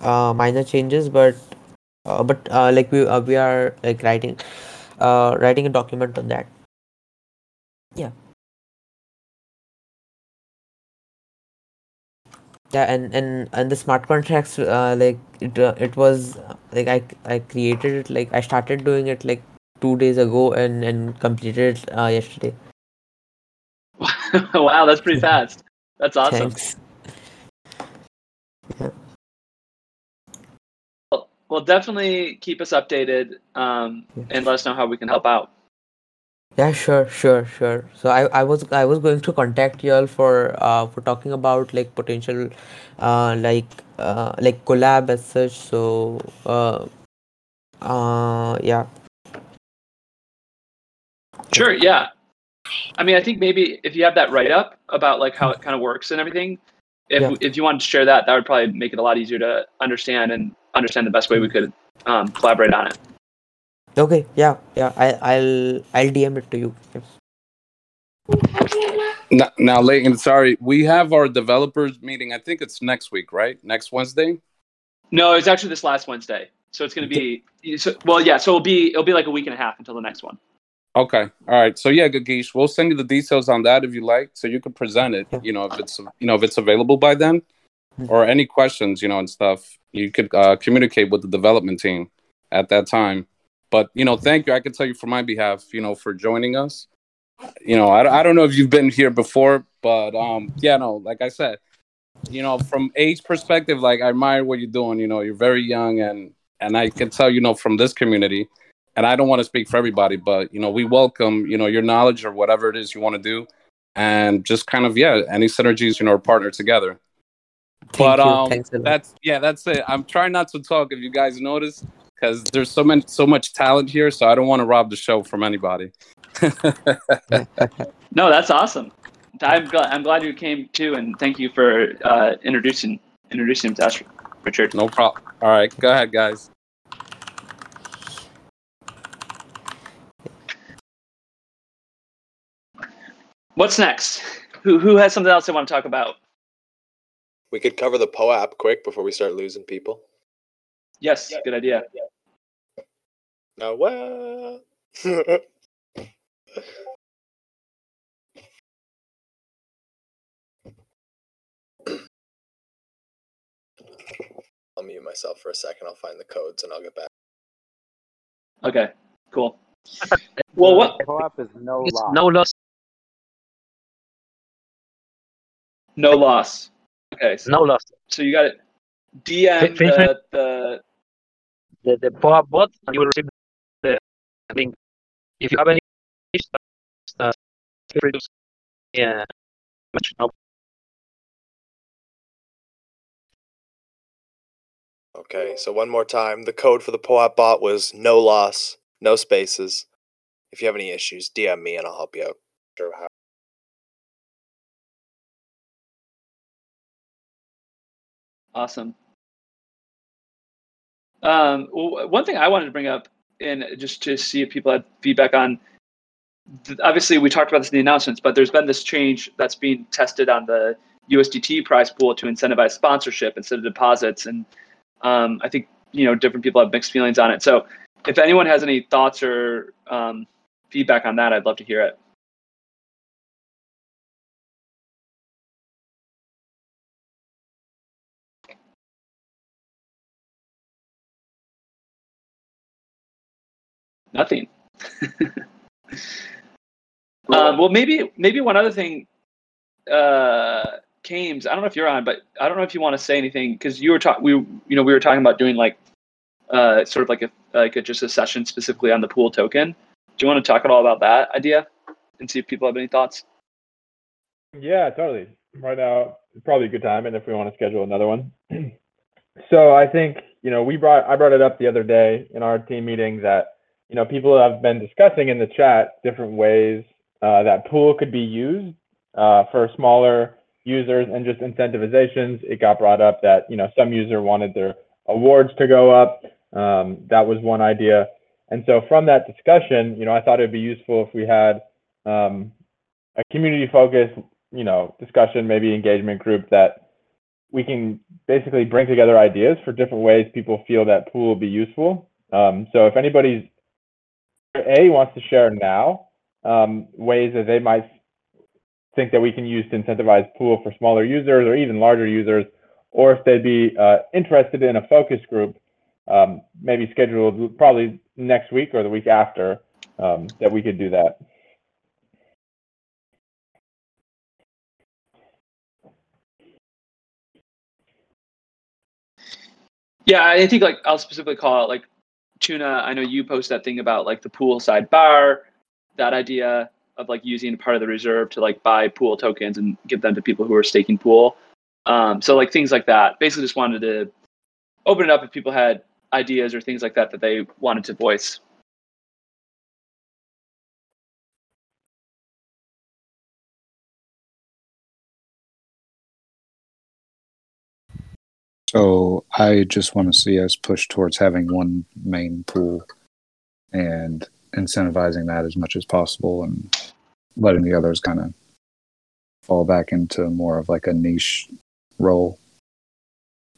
uh, minor changes, but uh, but uh, like we uh, we are like writing uh, writing a document on that. Yeah. Yeah, and and and the smart contracts uh, like it uh, it was like I I created it like I started doing it like two days ago and and completed it uh, yesterday. [LAUGHS] wow, that's pretty fast. That's awesome. Thanks. Well, definitely keep us updated um, and let us know how we can help out. Yeah, sure, sure, sure. So I, I was I was going to contact you all for uh for talking about like potential uh like uh like collab as such. So uh uh yeah. Sure. Yeah. I mean, I think maybe if you have that write up about like how it kind of works and everything, if Yeah. if you wanted to share that, that would probably make it a lot easier to understand and understand the best way we could um, collaborate on it. Okay, yeah, yeah. I I'll I'll DM it to you. Now, now, Leighton, sorry, we have our developers meeting. I think it's next week, right? Next Wednesday. No, it's actually this last Wednesday, so it's going to be so, well, yeah. So it'll be it'll be like a week and a half until the next one. Okay. All right. So yeah, Gajesh, we'll send you the details on that if you like, so you can present it. You know, if it's you know if it's available by then. Or any questions, you know, and stuff, you could uh, communicate with the development team at that time. But you know, thank you. I can tell you for my behalf, you know, for joining us. You know, I, I don't know if you've been here before, but um, yeah, no, like I said, you know, from age perspective, like I admire what you're doing. You know, you're very young, and and I can tell, you know, from this community, and I don't want to speak for everybody, but you know, we welcome, you know, your knowledge or whatever it is you want to do, and just kind of yeah, any synergies, you know, partner together. Thank but you. um, Thanks a lot. that's yeah, that's it. I'm trying not to talk if you guys notice, because there's so many, so much talent here, so I don't want to rob the show from anybody. [LAUGHS] No, that's awesome. I'm glad I'm glad you came too, and thank you for uh, introducing introducing him to us, Richard. No problem. All right, go ahead, guys. What's next? Who who has something else they want to talk about? We could cover the POAP quick before we start losing people. Yes, good idea. Now well. [LAUGHS] I'll mute myself for a second. I'll find the codes and I'll get back. Okay, cool. [LAUGHS] Well, what? Co-op is no It's loss. no loss. No loss. Okay, so, No loss. so you got it. DM Fin- fin- the, the The the POAP bot, and you will receive the link. If you have any issues, uh, feel free to yeah. Okay, so one more time. The code for the POAP bot was no loss, no spaces. If you have any issues, DM me and I'll help you out. Sure how. Awesome. Um, well, one thing I wanted to bring up, and just to see if people had feedback on, obviously we talked about this in the announcements, but there's been this change that's being tested on the USDT prize pool to incentivize sponsorship instead of deposits, and um, I think you know different people have mixed feelings on it. So, if anyone has any thoughts or um, feedback on that, I'd love to hear it. Nothing. [LAUGHS] um, well, maybe maybe one other thing, uh, Kames. I don't know if you're on, but I don't know if you want to say anything because you were talking. We you know we were talking about doing like uh, sort of like a like a, just a session specifically on the pool token. Do you want to talk at all about that idea and see if people have any thoughts? Yeah, totally. Right now, it's probably a good time, and if we want to schedule another one. [CLEARS THROAT] so I think you know we brought I brought it up the other day in our team meeting that you know people have been discussing in the chat different ways uh, that pool could be used uh, for smaller users and just incentivizations. It got brought up that you know some user wanted their awards to go up. Um, that was one idea. And so from that discussion, you know, I thought it'd be useful if we had um, a community focused, you know, discussion, maybe engagement group that we can basically bring together ideas for different ways people feel that pool will be useful. Um, so if anybody's A wants to share now um, ways that they might think that we can use to incentivize pool for smaller users or even larger users, or if they'd be uh, interested in a focus group, um, maybe scheduled probably next week or the week after, um, that we could do that. Yeah, I think like I'll specifically call out like tuna. I know you post that thing about like the poolside bar, that idea of like using part of the reserve to like buy pool tokens and give them to people who are staking pool. Um, so like things like that. Basically, just wanted to open it up if people had ideas or things like that that they wanted to voice. So I just want to see us push towards having one main pool and incentivizing that as much as possible and letting the others kind of fall back into more of like a niche role.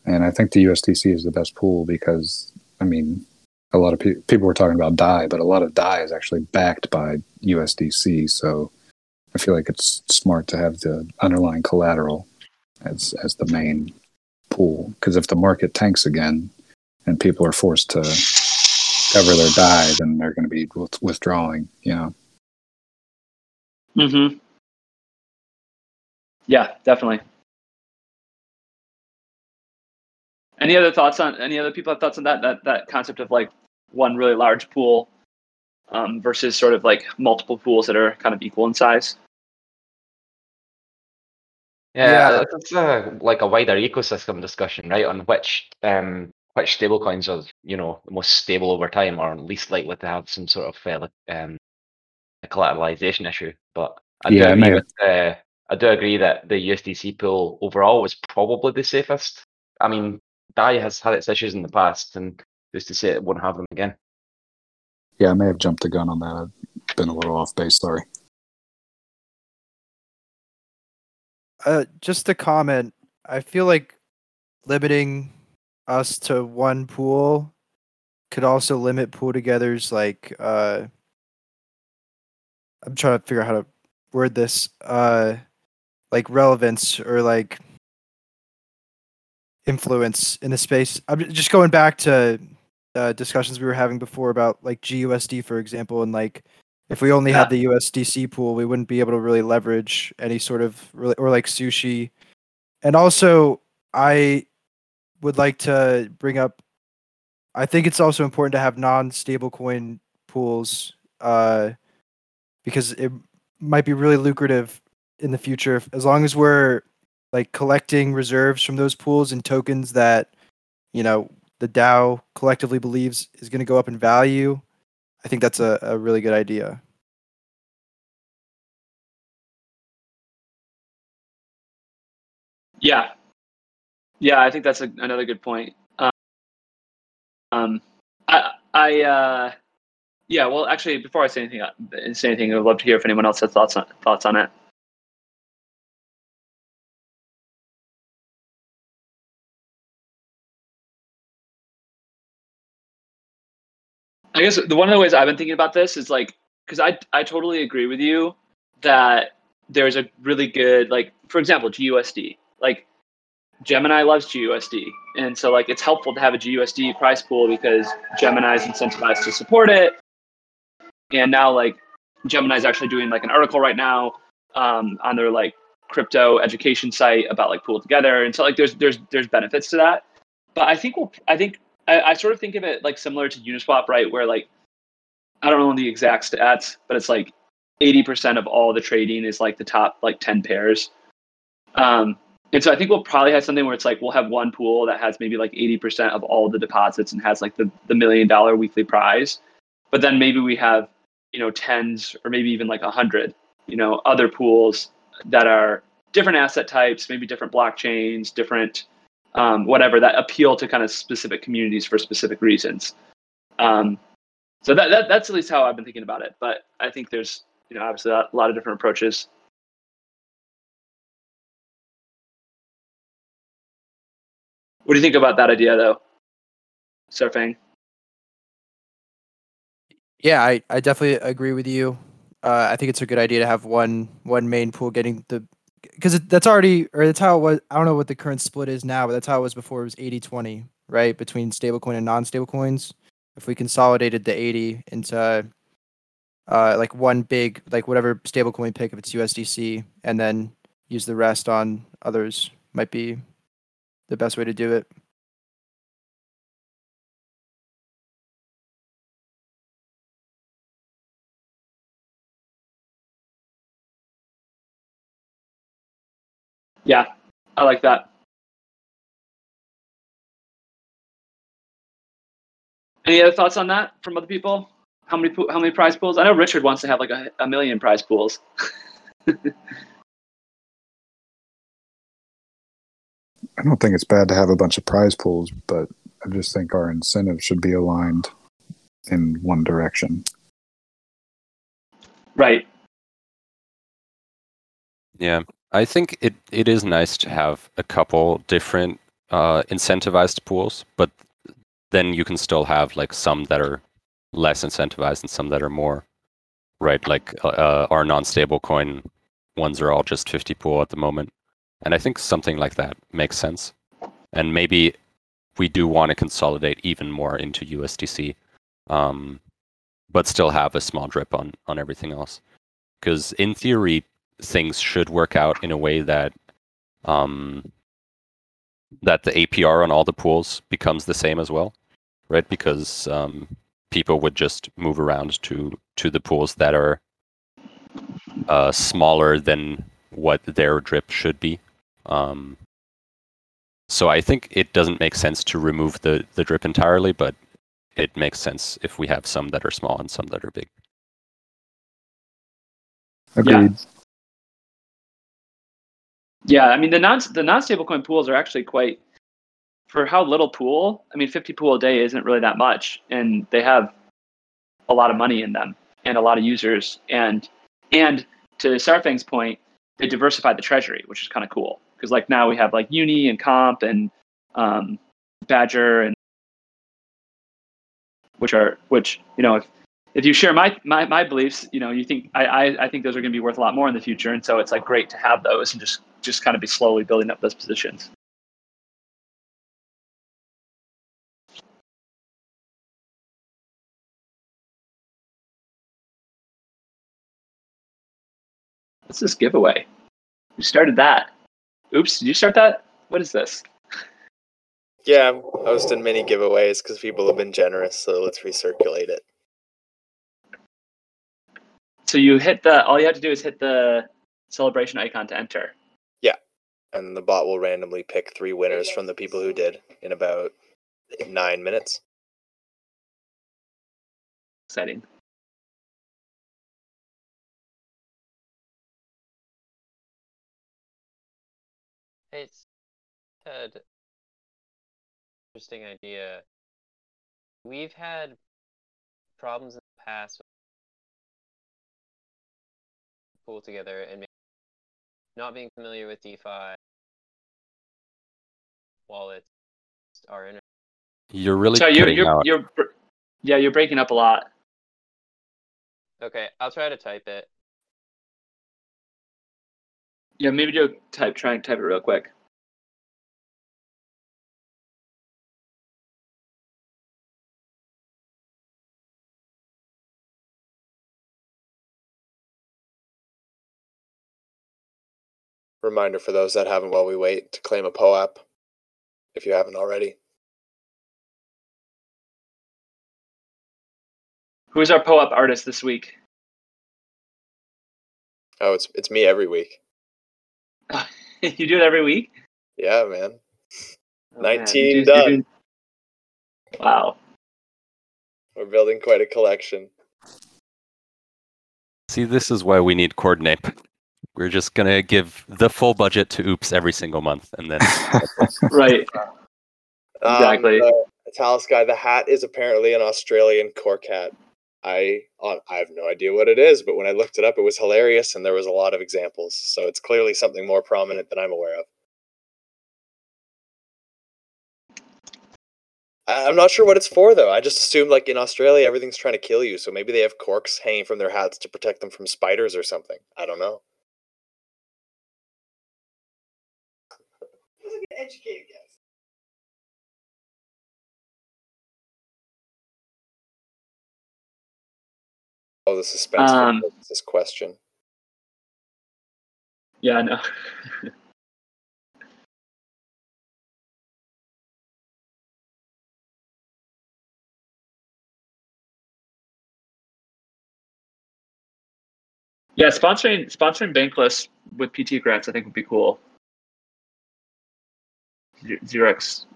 And I think the USDC is the best pool because, I mean, a lot of pe- people were talking about DAI, but a lot of DAI is actually backed by USDC. So I feel like it's smart to have the underlying collateral as as the main pool. Because if the market tanks again and people are forced to cover their DAI, then they're going to be withdrawing. You know. Mm-hmm. Yeah, definitely. Any other thoughts on any other people have thoughts on that that that concept of like one really large pool um, versus sort of like multiple pools that are kind of equal in size? Yeah, Yeah. it's a, like a wider ecosystem discussion, right? On which um which stablecoins are you know the most stable over time, or least likely to have some sort of uh, like, um a collateralization issue. But I do Yeah, it agree with uh, I do agree that the USDC pool overall was probably the safest. I mean, DAI has had its issues in the past, and who's to say it won't have them again? Yeah, I may have jumped the gun on that. I've been a little off base. Sorry. Uh, just a comment. I feel like limiting us to one pool could also limit PoolTogether's like uh I'm trying to figure out how to word this uh like relevance or like influence in the space. I'm just going back to uh, discussions we were having before about like GUSD for example and like if we only had the USDC pool we wouldn't be able to really leverage any sort of or like sushi and also I would like to bring up I think it's also important to have non-stable coin pools uh, because it might be really lucrative in the future if, as long as we're like collecting reserves from those pools and tokens that you know the DAO collectively believes is going to go up in value. I think that's a, a really good idea. Yeah, yeah, I think that's a, another good point. Um, I, I, uh, yeah. Well, actually, before I say anything, uh, say anything, I'd love to hear if anyone else has thoughts on thoughts on it. I guess the one of the ways I've been thinking about this is like because I I totally agree with you that there's a really good like for example GUSD like Gemini loves GUSD and so like it's helpful to have a GUSD price pool because Gemini is incentivized to support it. And now like Gemini is actually doing like an article right now um, on their like crypto education site about like PoolTogether. And so like there's there's there's benefits to that. But I think we'll I think I, I sort of think of it like similar to Uniswap right where like I don't know the exact stats but it's like 80% of all the trading is like the top like 10 pairs um, and so I think we'll probably have something where it's like we'll have one pool that has maybe like 80% of all the deposits and has like the, the million dollar weekly prize. But then maybe we have, you know, tens or maybe even like a hundred, you know, other pools that are different asset types, maybe different blockchains, different um, whatever that appeal to kind of specific communities for specific reasons. Um, so that, that that's at least how I've been thinking about it. But I think there's, you know, obviously a lot of different approaches. What do you think about that idea, though, Surfing? Yeah, I, I definitely agree with you. Uh, I think it's a good idea to have one one main pool getting the because that's already or that's how it was. I don't know what the current split is now, but that's how it was before. It was 80-20, right, between stablecoin and non-stable coins. If we consolidated the 80 into uh, like one big like whatever stablecoin pick if it's USDC, and then use the rest on others, might be the best way to do it. Yeah, I like that. Any other thoughts on that from other people? How many how many prize pools? I know Richard wants to have like a, a million prize pools. [LAUGHS] I don't think it's bad to have a bunch of prize pools, but I just think our incentives should be aligned in one direction. Right. Yeah, I think it, it is nice to have a couple different uh, incentivized pools, but then you can still have like some that are less incentivized and some that are more, right? Like uh, uh, our non-stable coin ones are all just 50 pool at the moment, and I think something like that makes sense. And maybe we do want to consolidate even more into USDC, um, but still have a small drip on on everything else. Because in theory, things should work out in a way that um, that the APR on all the pools becomes the same as well, right? Because um, people would just move around to to the pools that are uh, smaller than what their drip should be. Um, so I think it doesn't make sense to remove the the drip entirely, but it makes sense if we have some that are small and some that are big. Agreed. Yeah, I mean the non the non stablecoin pools are actually quite for how little pool. I mean, 50 pool a day isn't really that much, and they have a lot of money in them and a lot of users. And and to Sarfang's point, they diversified the treasury, which is kind of cool because like now we have like Uni and Comp and um, Badger and which are which you know if if you share my, my my beliefs, you know, you think I, I, I think those are going to be worth a lot more in the future, and so it's like great to have those and just just kind of be slowly building up those positions. What's this giveaway? Who started that? Oops, did you start that? What is this? Yeah, I'm hosting mini giveaways because people have been generous, so let's recirculate it. So you hit the all you have to do is hit the celebration icon to enter. Yeah, and the bot will randomly pick three winners from the people who did in about nine minutes. Exciting. Hey, it's Ted. Interesting idea. We've had problems in the past with PoolTogether and maybe not being familiar with DeFi wallets are in You're really so you're you're, out. you're yeah you're breaking up a lot. Okay, I'll try to type it. Yeah, maybe do a type try and type it real quick. Reminder for those that haven't while we wait to claim a POAP if you haven't already. Who's our POAP artist this week? Oh, it's it's me every week. [LAUGHS] you do it every week? Yeah, man. Oh, 19 you do- done. doing- Wow. We're building quite a collection. See, this is why we need Coordinape. We're just gonna give the full budget to Oops every single month, and then [LAUGHS] Right. Exactly. Um, the Talis guy, the hat is apparently an Australian cork hat I I have no idea what it is, but when I looked it up, it was hilarious, and there was a lot of examples. So it's clearly something more prominent than I'm aware of. I- I'm not sure what it's for though. I just assumed like in Australia everything's trying to kill you, so maybe they have corks hanging from their hats to protect them from spiders or something. I don't know. Educated guess. Oh, the suspense Um, for this question. Yeah, I know. [LAUGHS] yeah, sponsoring sponsoring Bankless with PT grants I think would be cool. Xerox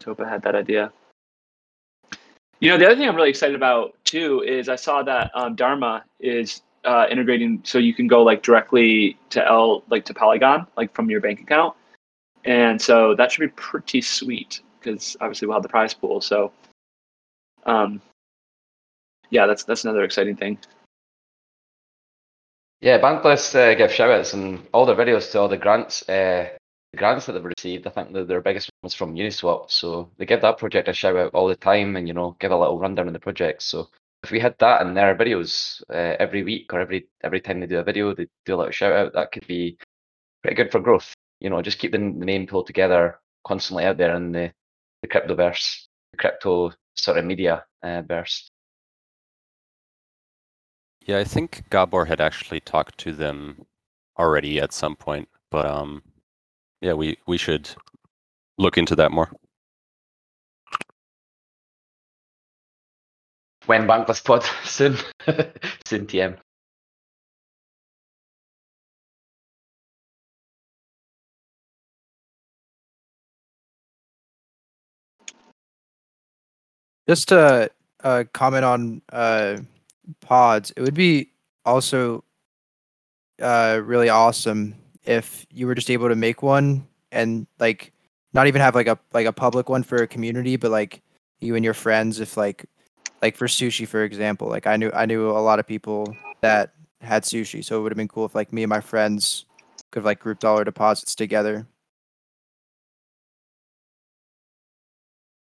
Topa had that idea. You know, the other thing I'm really excited about too is I saw that um, Dharma is uh, integrating, so you can go like directly to L, like to Polygon, like from your bank account, and so that should be pretty sweet because obviously we'll have the prize pool. So, um, yeah, that's that's another exciting thing. Yeah, Bankless uh, give shout outs and all the videos to all the grants uh, grants that they've received. I think that their biggest one was from Uniswap. So they give that project a shout out all the time and, you know, give a little rundown of the project. So if we had that in their videos uh, every week or every every time they do a video, they do a little shout out, that could be pretty good for growth. You know, just keep the, the name PoolTogether constantly out there in the, the cryptoverse, the crypto sort of media uh, verse. Yeah, I think Gabor had actually talked to them already at some point, but um, yeah, we we should look into that more. When Bankless Pod [LAUGHS] soon, soon TM. Just to uh, comment on uh, pods, it would be also uh, really awesome if you were just able to make one and like not even have like a like a public one for a community, but like you and your friends, if like like for sushi, for example, like I knew I knew a lot of people that had sushi, so it would have been cool if like me and my friends could have like grouped all our deposits together.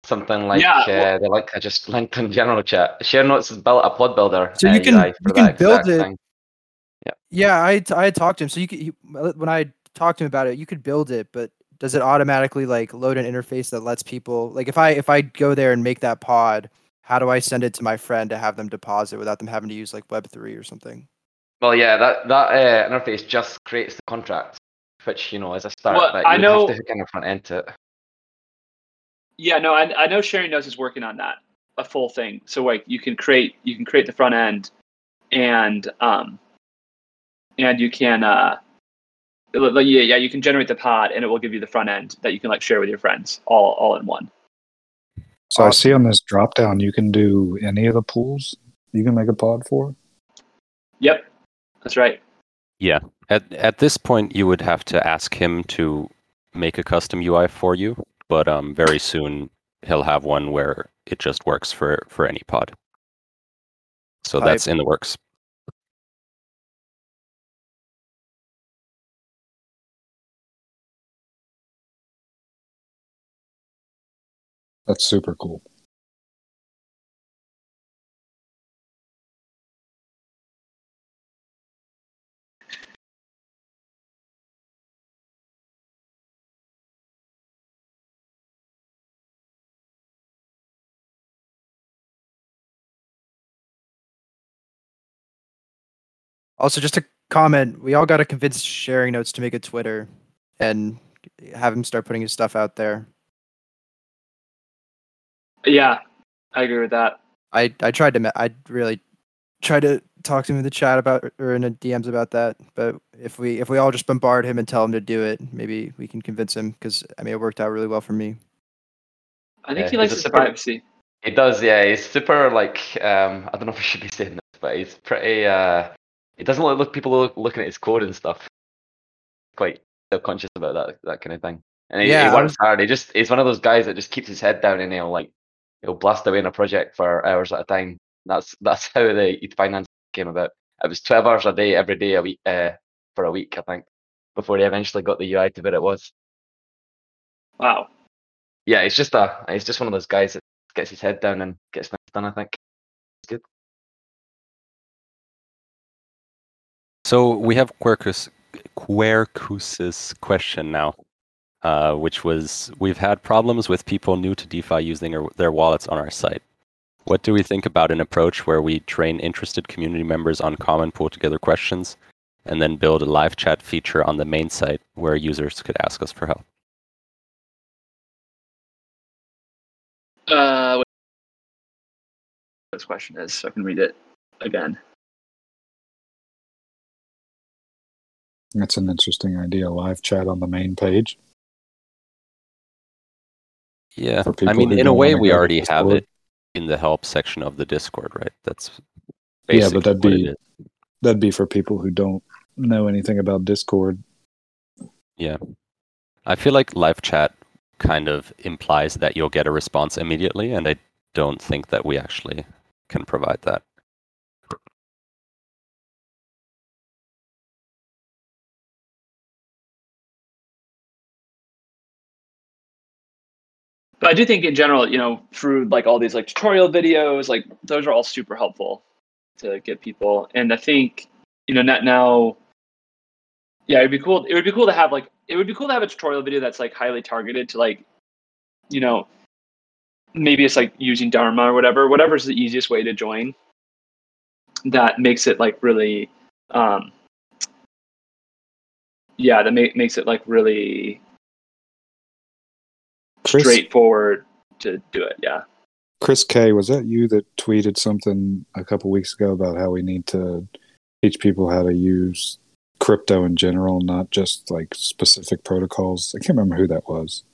Something like Yeah, uh, well- the link I just linked in general chat. Share notes has built a pod builder. So uh, you can- UI you can build it- thing. Yeah, I t- I had talked to him. So you could he, when I talked to him about it, you could build it, but does it automatically like load an interface that lets people like if I if I go there and make that pod, how do I send it to my friend to have them deposit without them having to use like Web three or something? Well, yeah, that that uh, interface just creates the contract, which you know is a start. Well, but I you know- have to kind of front end to it. Yeah, no, I, I know Sharing Notes is working on that, a full thing. So like you can create you can create the front end, and um, and you can uh, like, yeah, yeah, you can generate the pod, and it will give you the front end that you can like share with your friends, all all in one. So I see on this drop down you can do any of the pools you can make a pod for. Yep, that's right. Yeah. At at this point, you would have to ask him to make a custom UI for you, but um, very soon he'll have one where it just works for for any pod. So Hype. that's in the works. That's super cool. Also, just a comment, we all got to convince Sharing Notes to make a Twitter and have him start putting his stuff out there. Yeah, I agree with that. I I tried to I really tried to talk to him in the chat about or in the DMs about that. But if we if we all just bombard him and tell him to do it, maybe we can convince him because I mean it worked out really well for me. I think Yeah, he likes he's his super- privacy. He does, yeah. He's super like um, I don't know if I should be saying this, but he's pretty. Uh, he doesn't look, look people look, looking at his code and stuff. Quite self-conscious about that that kind of thing. And he, Yeah, he works hard. He just he's one of those guys that just keeps his head down and he'll like he'll blast away in a project for hours at a time. That's [LAUGHS] that's how the ETH finance came about. It was twelve hours a day, every day a week uh, for a week, I think, before he eventually got the UI to where it was. Wow. Yeah, he's just a he's just one of those guys that gets his head down and gets things done. I think it's good. So we have Quercus, Quercus's question now, uh, which was we've had problems with people new to DeFi using their, their wallets on our site. What do we think about an approach where we train interested community members on common PoolTogether questions and then build a live chat feature on the main site where users could ask us for help? Uh, what this question is, so I can read it again. That's an interesting idea. Live chat on the main page. Yeah, I mean, in a way, we already have it in the help section of the Discord, right? That's Yeah, but that'd be that'd be for people who don't know anything about Discord. Yeah, I feel like live chat kind of implies that you'll get a response immediately, and I don't think that we actually can provide that. But I do think in general, you know, through like all these like tutorial videos, like those are all super helpful to get people. And I think, you know, not now, yeah, it'd be cool. It would be cool to have like it would be cool to have a tutorial video that's like highly targeted to like, you know, maybe it's like using Dharma or whatever. Whatever's the easiest way to join. That makes it like really, um, yeah, that ma- makes it like really Chris- straightforward to do it. Yeah. Chris K, was that you that tweeted something a couple weeks ago about how we need to teach people how to use crypto in general, not just like specific protocols? I can't remember who that was.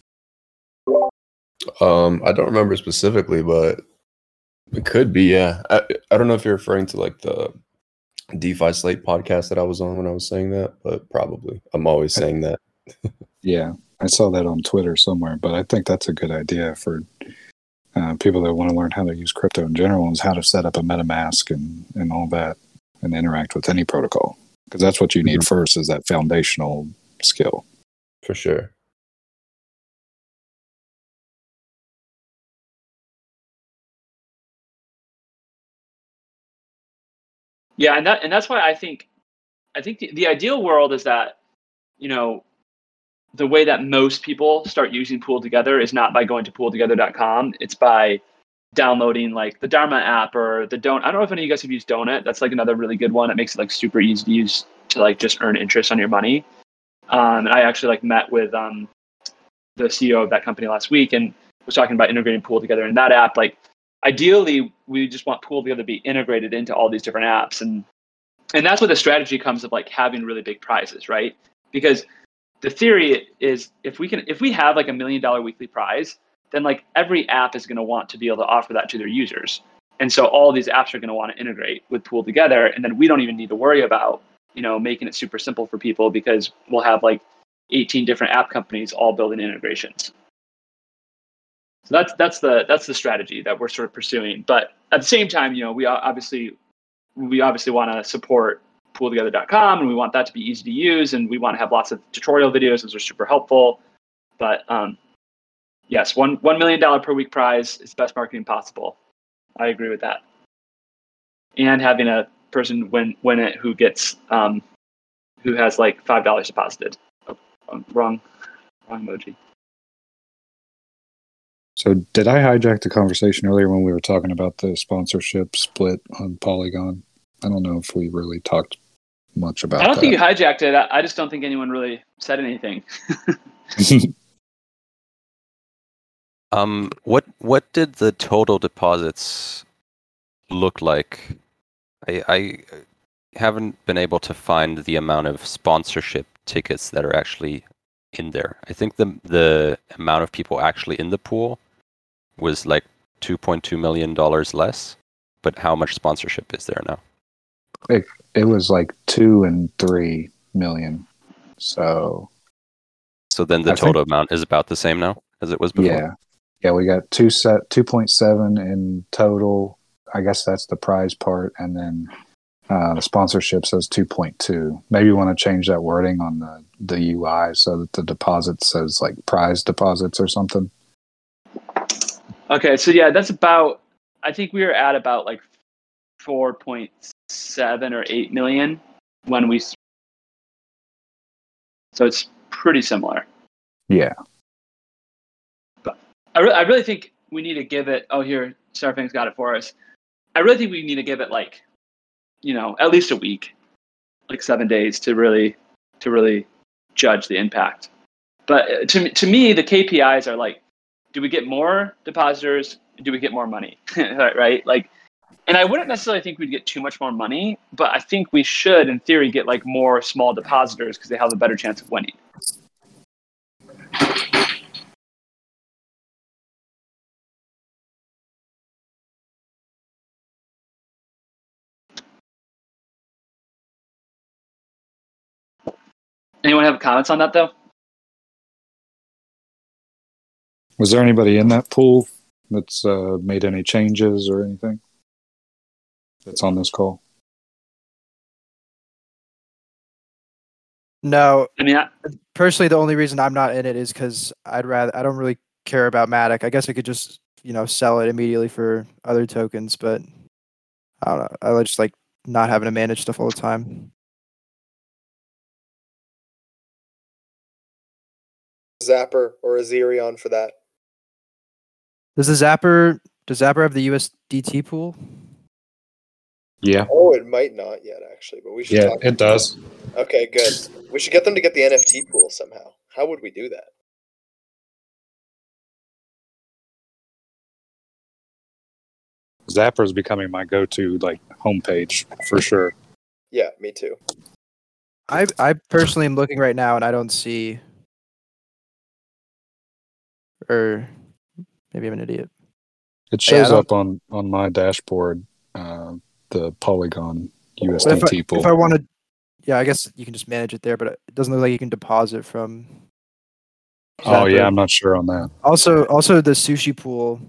Um, I don't remember specifically, but it could be. Yeah, I, I don't know if you're referring to like the DeFi Slate podcast that I was on when I was saying that, but probably. I'm always saying that. [LAUGHS] Yeah, I saw that on Twitter somewhere, but I think that's a good idea for uh, people that want to learn how to use crypto in general is how to set up a MetaMask and, and all that and interact with any protocol. Because that's what you need first is that foundational skill. For sure. Yeah, and that and that's why I think I think the, the ideal world is that you know the way that most people start using PoolTogether is not by going to pooltogether.com. It's by downloading like the Dharma app or the Donut. I don't know if any of you guys have used Donut. That's like another really good one. It makes it like super easy to use to like just earn interest on your money. Um, and I actually like met with um, the CEO of that company last week and was talking about integrating PoolTogether in that app. Like ideally, we just want PoolTogether to be integrated into all these different apps and and that's where the strategy comes of like having really big prizes, right? Because the theory is if we can if we have like a million dollar weekly prize, then like every app is going to want to be able to offer that to their users. And so all these apps are going to want to integrate with PoolTogether and then we don't even need to worry about, you know, making it super simple for people because we'll have like 18 different app companies all building integrations. So that's that's the that's the strategy that we're sort of pursuing. But at the same time, you know, we obviously we obviously want to support pooltogether.com and we want that to be easy to use and we want to have lots of tutorial videos. Those are super helpful. But um, yes one one million dollar per week prize is the best marketing possible. I agree with that. And having a person win win it who gets um, who has like five dollars deposited. Oh, um, wrong wrong emoji. So, did I hijack the conversation earlier when we were talking about the sponsorship split on Polygon? I don't know if we really talked much about it. i don't that. think you hijacked it I, I just don't think anyone really said anything [LAUGHS] Um, what what did the total deposits look like? I, I haven't been able to find the amount of sponsorship tickets that are actually in there. I think the the amount of people actually in the pool was like 2.2 million dollars less. But how much sponsorship is there now? It, it was like two and three million. So, So then the I think- total amount is about the same now as it was before. yeah. Yeah, we got two set 2.7 in total. I guess that's the prize part. And then uh, the sponsorship says 2.2. Maybe you want to change that wording on the, the UI so that the deposit says like prize deposits or something. Okay, so yeah, that's about. I think we were at about like four point seven or eight million when we. So it's pretty similar. Yeah. I, re- I really think we need to give it. Oh, here, Starfang's got it for us. I really think we need to give it like, you know, at least a week, like seven days to really, to really judge the impact. But uh, to to me, the KPIs are like, do we get more depositors? Do we get more money? [LAUGHS] right, right? Like, and I wouldn't necessarily think we'd get too much more money, but I think we should, in theory, get like more small depositors because they have a better chance of winning. Anyone have comments on that though? Was there anybody in that pool that's uh, made any changes or anything? That's on this call? No, I mean, I, personally, the only reason I'm not in it is because I'd rather I don't really care about Matic. I guess I could just you know sell it immediately for other tokens, but I don't know. I just like not having to manage stuff all the time. Zapper or a Zerion for that. Does the Zapper does Zapper have the USDT pool? Yeah. Oh, it might not yet actually, but we should Yeah, talk. it does. Okay, good. We should get them to get the NFT pool somehow. How would we do that? Zapper is becoming my go-to like homepage for sure. Yeah, me too. I I personally am looking right now and I don't see or maybe I'm an idiot. It shows don't- up on on my dashboard, uh, the Polygon But if USDT I, pool. if I want to, yeah, I guess you can just manage it there, but it doesn't look like you can deposit from. oh Zapper. yeah, I'm not sure on that. Also, also the sushi pool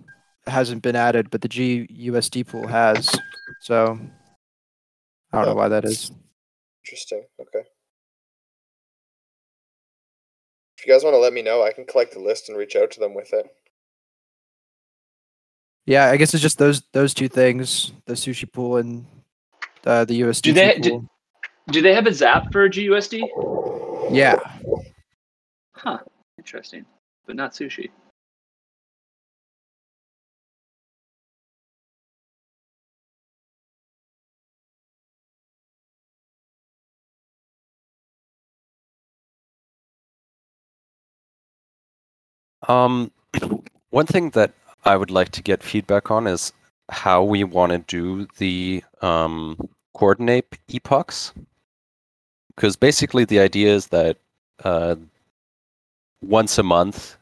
hasn't been added, but the GUSD pool has. So I don't know why that is. Interesting. Okay. If you guys want to let me know, I can collect the list and reach out to them with it. Yeah, I guess it's just those those two things: the sushi pool and uh, the USD do they pool. do, do they have a Zap for GUSD? yeah, Huh. Interesting, but not sushi. Um, [CLEARS THROAT] one thing that I would like to get feedback on is how we want to do the um, Coordinape epochs. Because basically, the idea is that uh, once a month,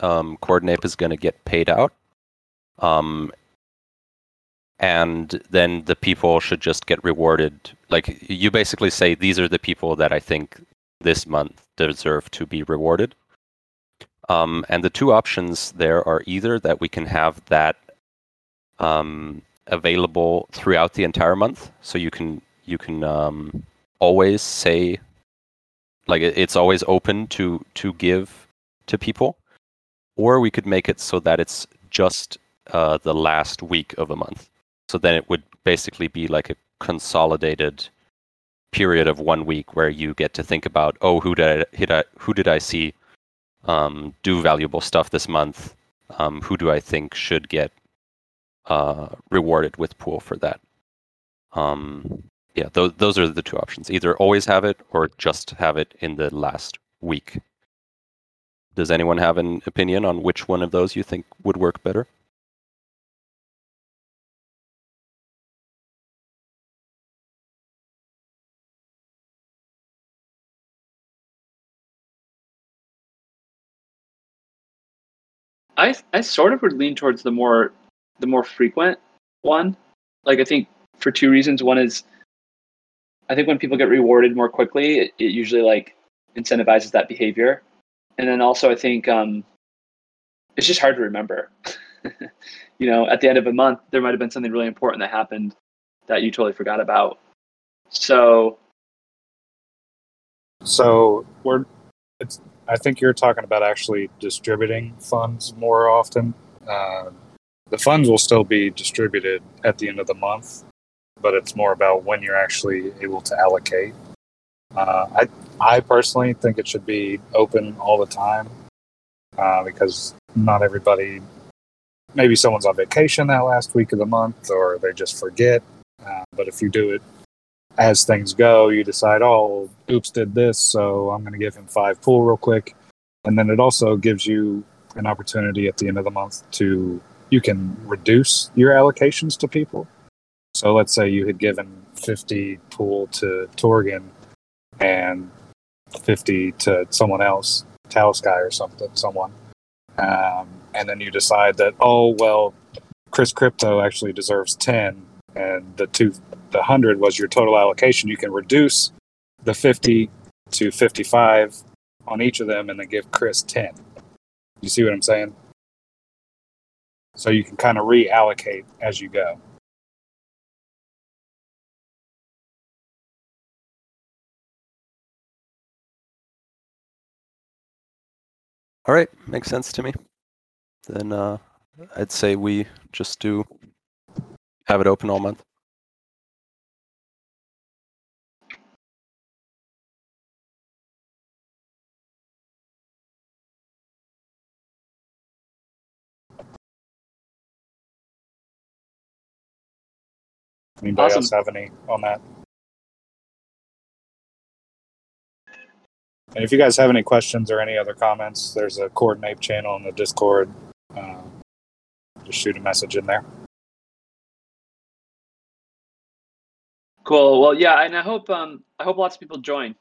um, Coordinape is going to get paid out. Um, and then the people should just get rewarded. Like, you basically say, these are the people that I think this month deserve to be rewarded. Um, and the two options there are either that we can have that um, available throughout the entire month, so you can you can um, always say like it's always open to to give to people, or we could make it so that it's just uh, the last week of a month. So then it would basically be like a consolidated period of one week where you get to think about oh who did I, who did I see um, do valuable stuff this month. Um, who do I think should get uh, rewarded with pool for that? Um, yeah, those those are the two options. Either always have it or just have it in the last week. Does anyone have an opinion on which one of those you think would work better? I I sort of would lean towards the more the more frequent one. Like I think for two reasons. One is I think when people get rewarded more quickly, it, it usually like incentivizes that behavior. And then also I think um, it's just hard to remember. [LAUGHS] you know, at the end of a month, there might have been something really important that happened that you totally forgot about. So So we're it's I think you're talking about actually distributing funds more often. Uh, the funds will still be distributed at the end of the month, but it's more about when you're actually able to allocate. Uh, I I personally think it should be open all the time uh, because not everybody. Maybe someone's on vacation that last week of the month, or they just forget. Uh, but if you do it as things go, you decide, oh, Oops did this, so I'm going to give him five pool real quick. And then it also gives you an opportunity at the end of the month to, you can reduce your allocations to people. So let's say you had given 50 pool to Torgan and 50 to someone else, Talsky or something, someone. Um, and then you decide that, oh, well, Chris Crypto actually deserves 10 and the two the 100 was your total allocation you can reduce the 50 to 55 on each of them and then give Chris 10. You see what I'm saying? So you can kind of reallocate as you go. All right, makes sense to me. Then uh, I'd say we just do have it open all month. Anybody Awesome. else have any on that? And if you guys have any questions or any other comments, there's a Coordinape channel in the Discord. Uh, just shoot a message in there. Cool. Well, yeah, and I hope um I hope lots of people join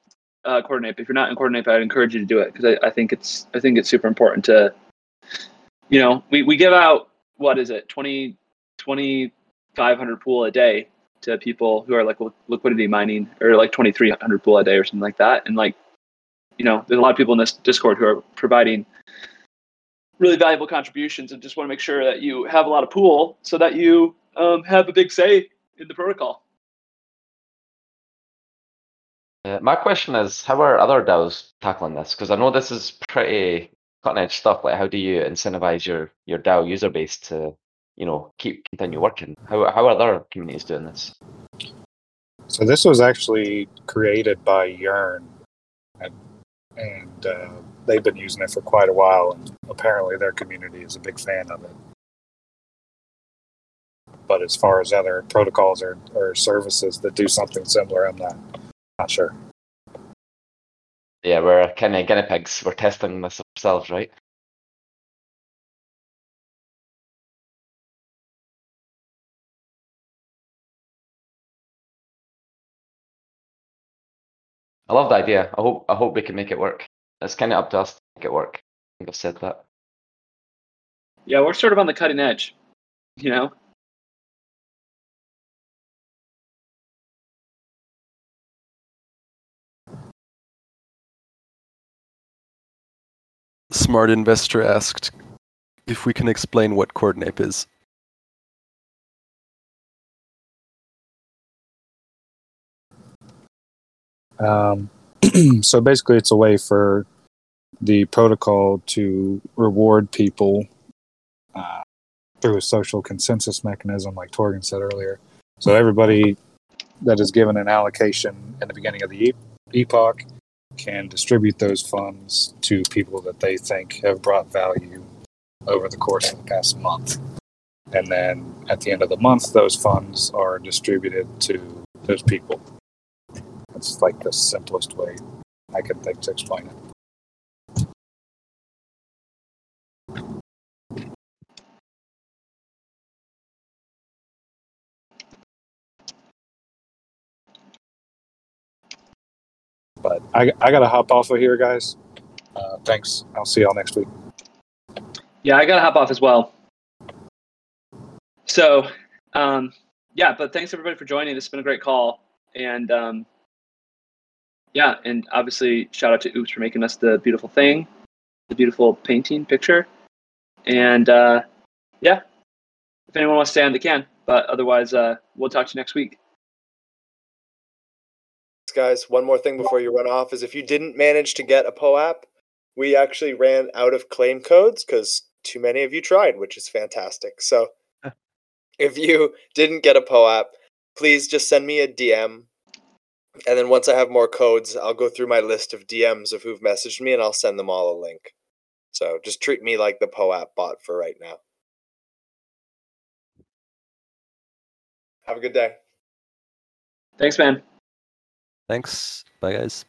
uh, Coordinape. If you're not in Coordinape, I'd encourage you to do it because I, I think it's I think it's super important to, you know, we, we give out what is it 20 2500 pool a day to people who are like liquidity mining or like 2300 pool a day or something like that, and like, you know, there's a lot of people in this Discord who are providing really valuable contributions and just want to make sure that you have a lot of pool so that you um, have a big say in the protocol. Uh, my question is, how are other DAOs tackling this? Because I know this is pretty cutting edge stuff. Like, how do you incentivize your your DAO user base to, you know, keep continue working? How how are other communities doing this? So this was actually created by Yearn, and, and uh, they've been using it for quite a while. And apparently, their community is a big fan of it. But as far as other protocols or, or services that do something similar, I'm not not sure. Yeah, we're kind of guinea pigs. We're testing this ourselves, right? I love the idea. I hope I hope we can make it work. It's kind of up to us to make it work. I think I've said that. Yeah, we're sort of on the cutting edge, you know. Smart investor asked if we can explain what Coordinape is. Um, [CLEARS THROAT] so basically, it's a way for the protocol to reward people uh, through a social consensus mechanism, like Torgan said earlier. So everybody that is given an allocation in the beginning of the epoch can distribute those funds to people that they think have brought value over the course of the past month. And then at the end of the month, those funds are distributed to those people. That's like the simplest way I can think to explain it. But I, I got to hop off of here, guys. Uh, thanks. I'll see y'all next week. Yeah, I gotta hop off as well. So, um, yeah, but thanks everybody for joining. Has been a great call, and um, yeah, and obviously shout out to Oops for making us the beautiful thing, the beautiful painting picture, and uh, yeah, if anyone wants to stay on, they can. But otherwise, uh, we'll talk to you next week. guys, one more thing before you run off is if you didn't manage to get a POAP, we actually ran out of claim codes because too many of you tried, which is fantastic. So [LAUGHS] if you didn't get a POAP, please just send me a DM. And then once I have more codes, I'll go through my list of DMs of who've messaged me and I'll send them all a link. So just treat me like the POAP bot for right now. Have a good day. Thanks, man. Thanks. Bye, guys.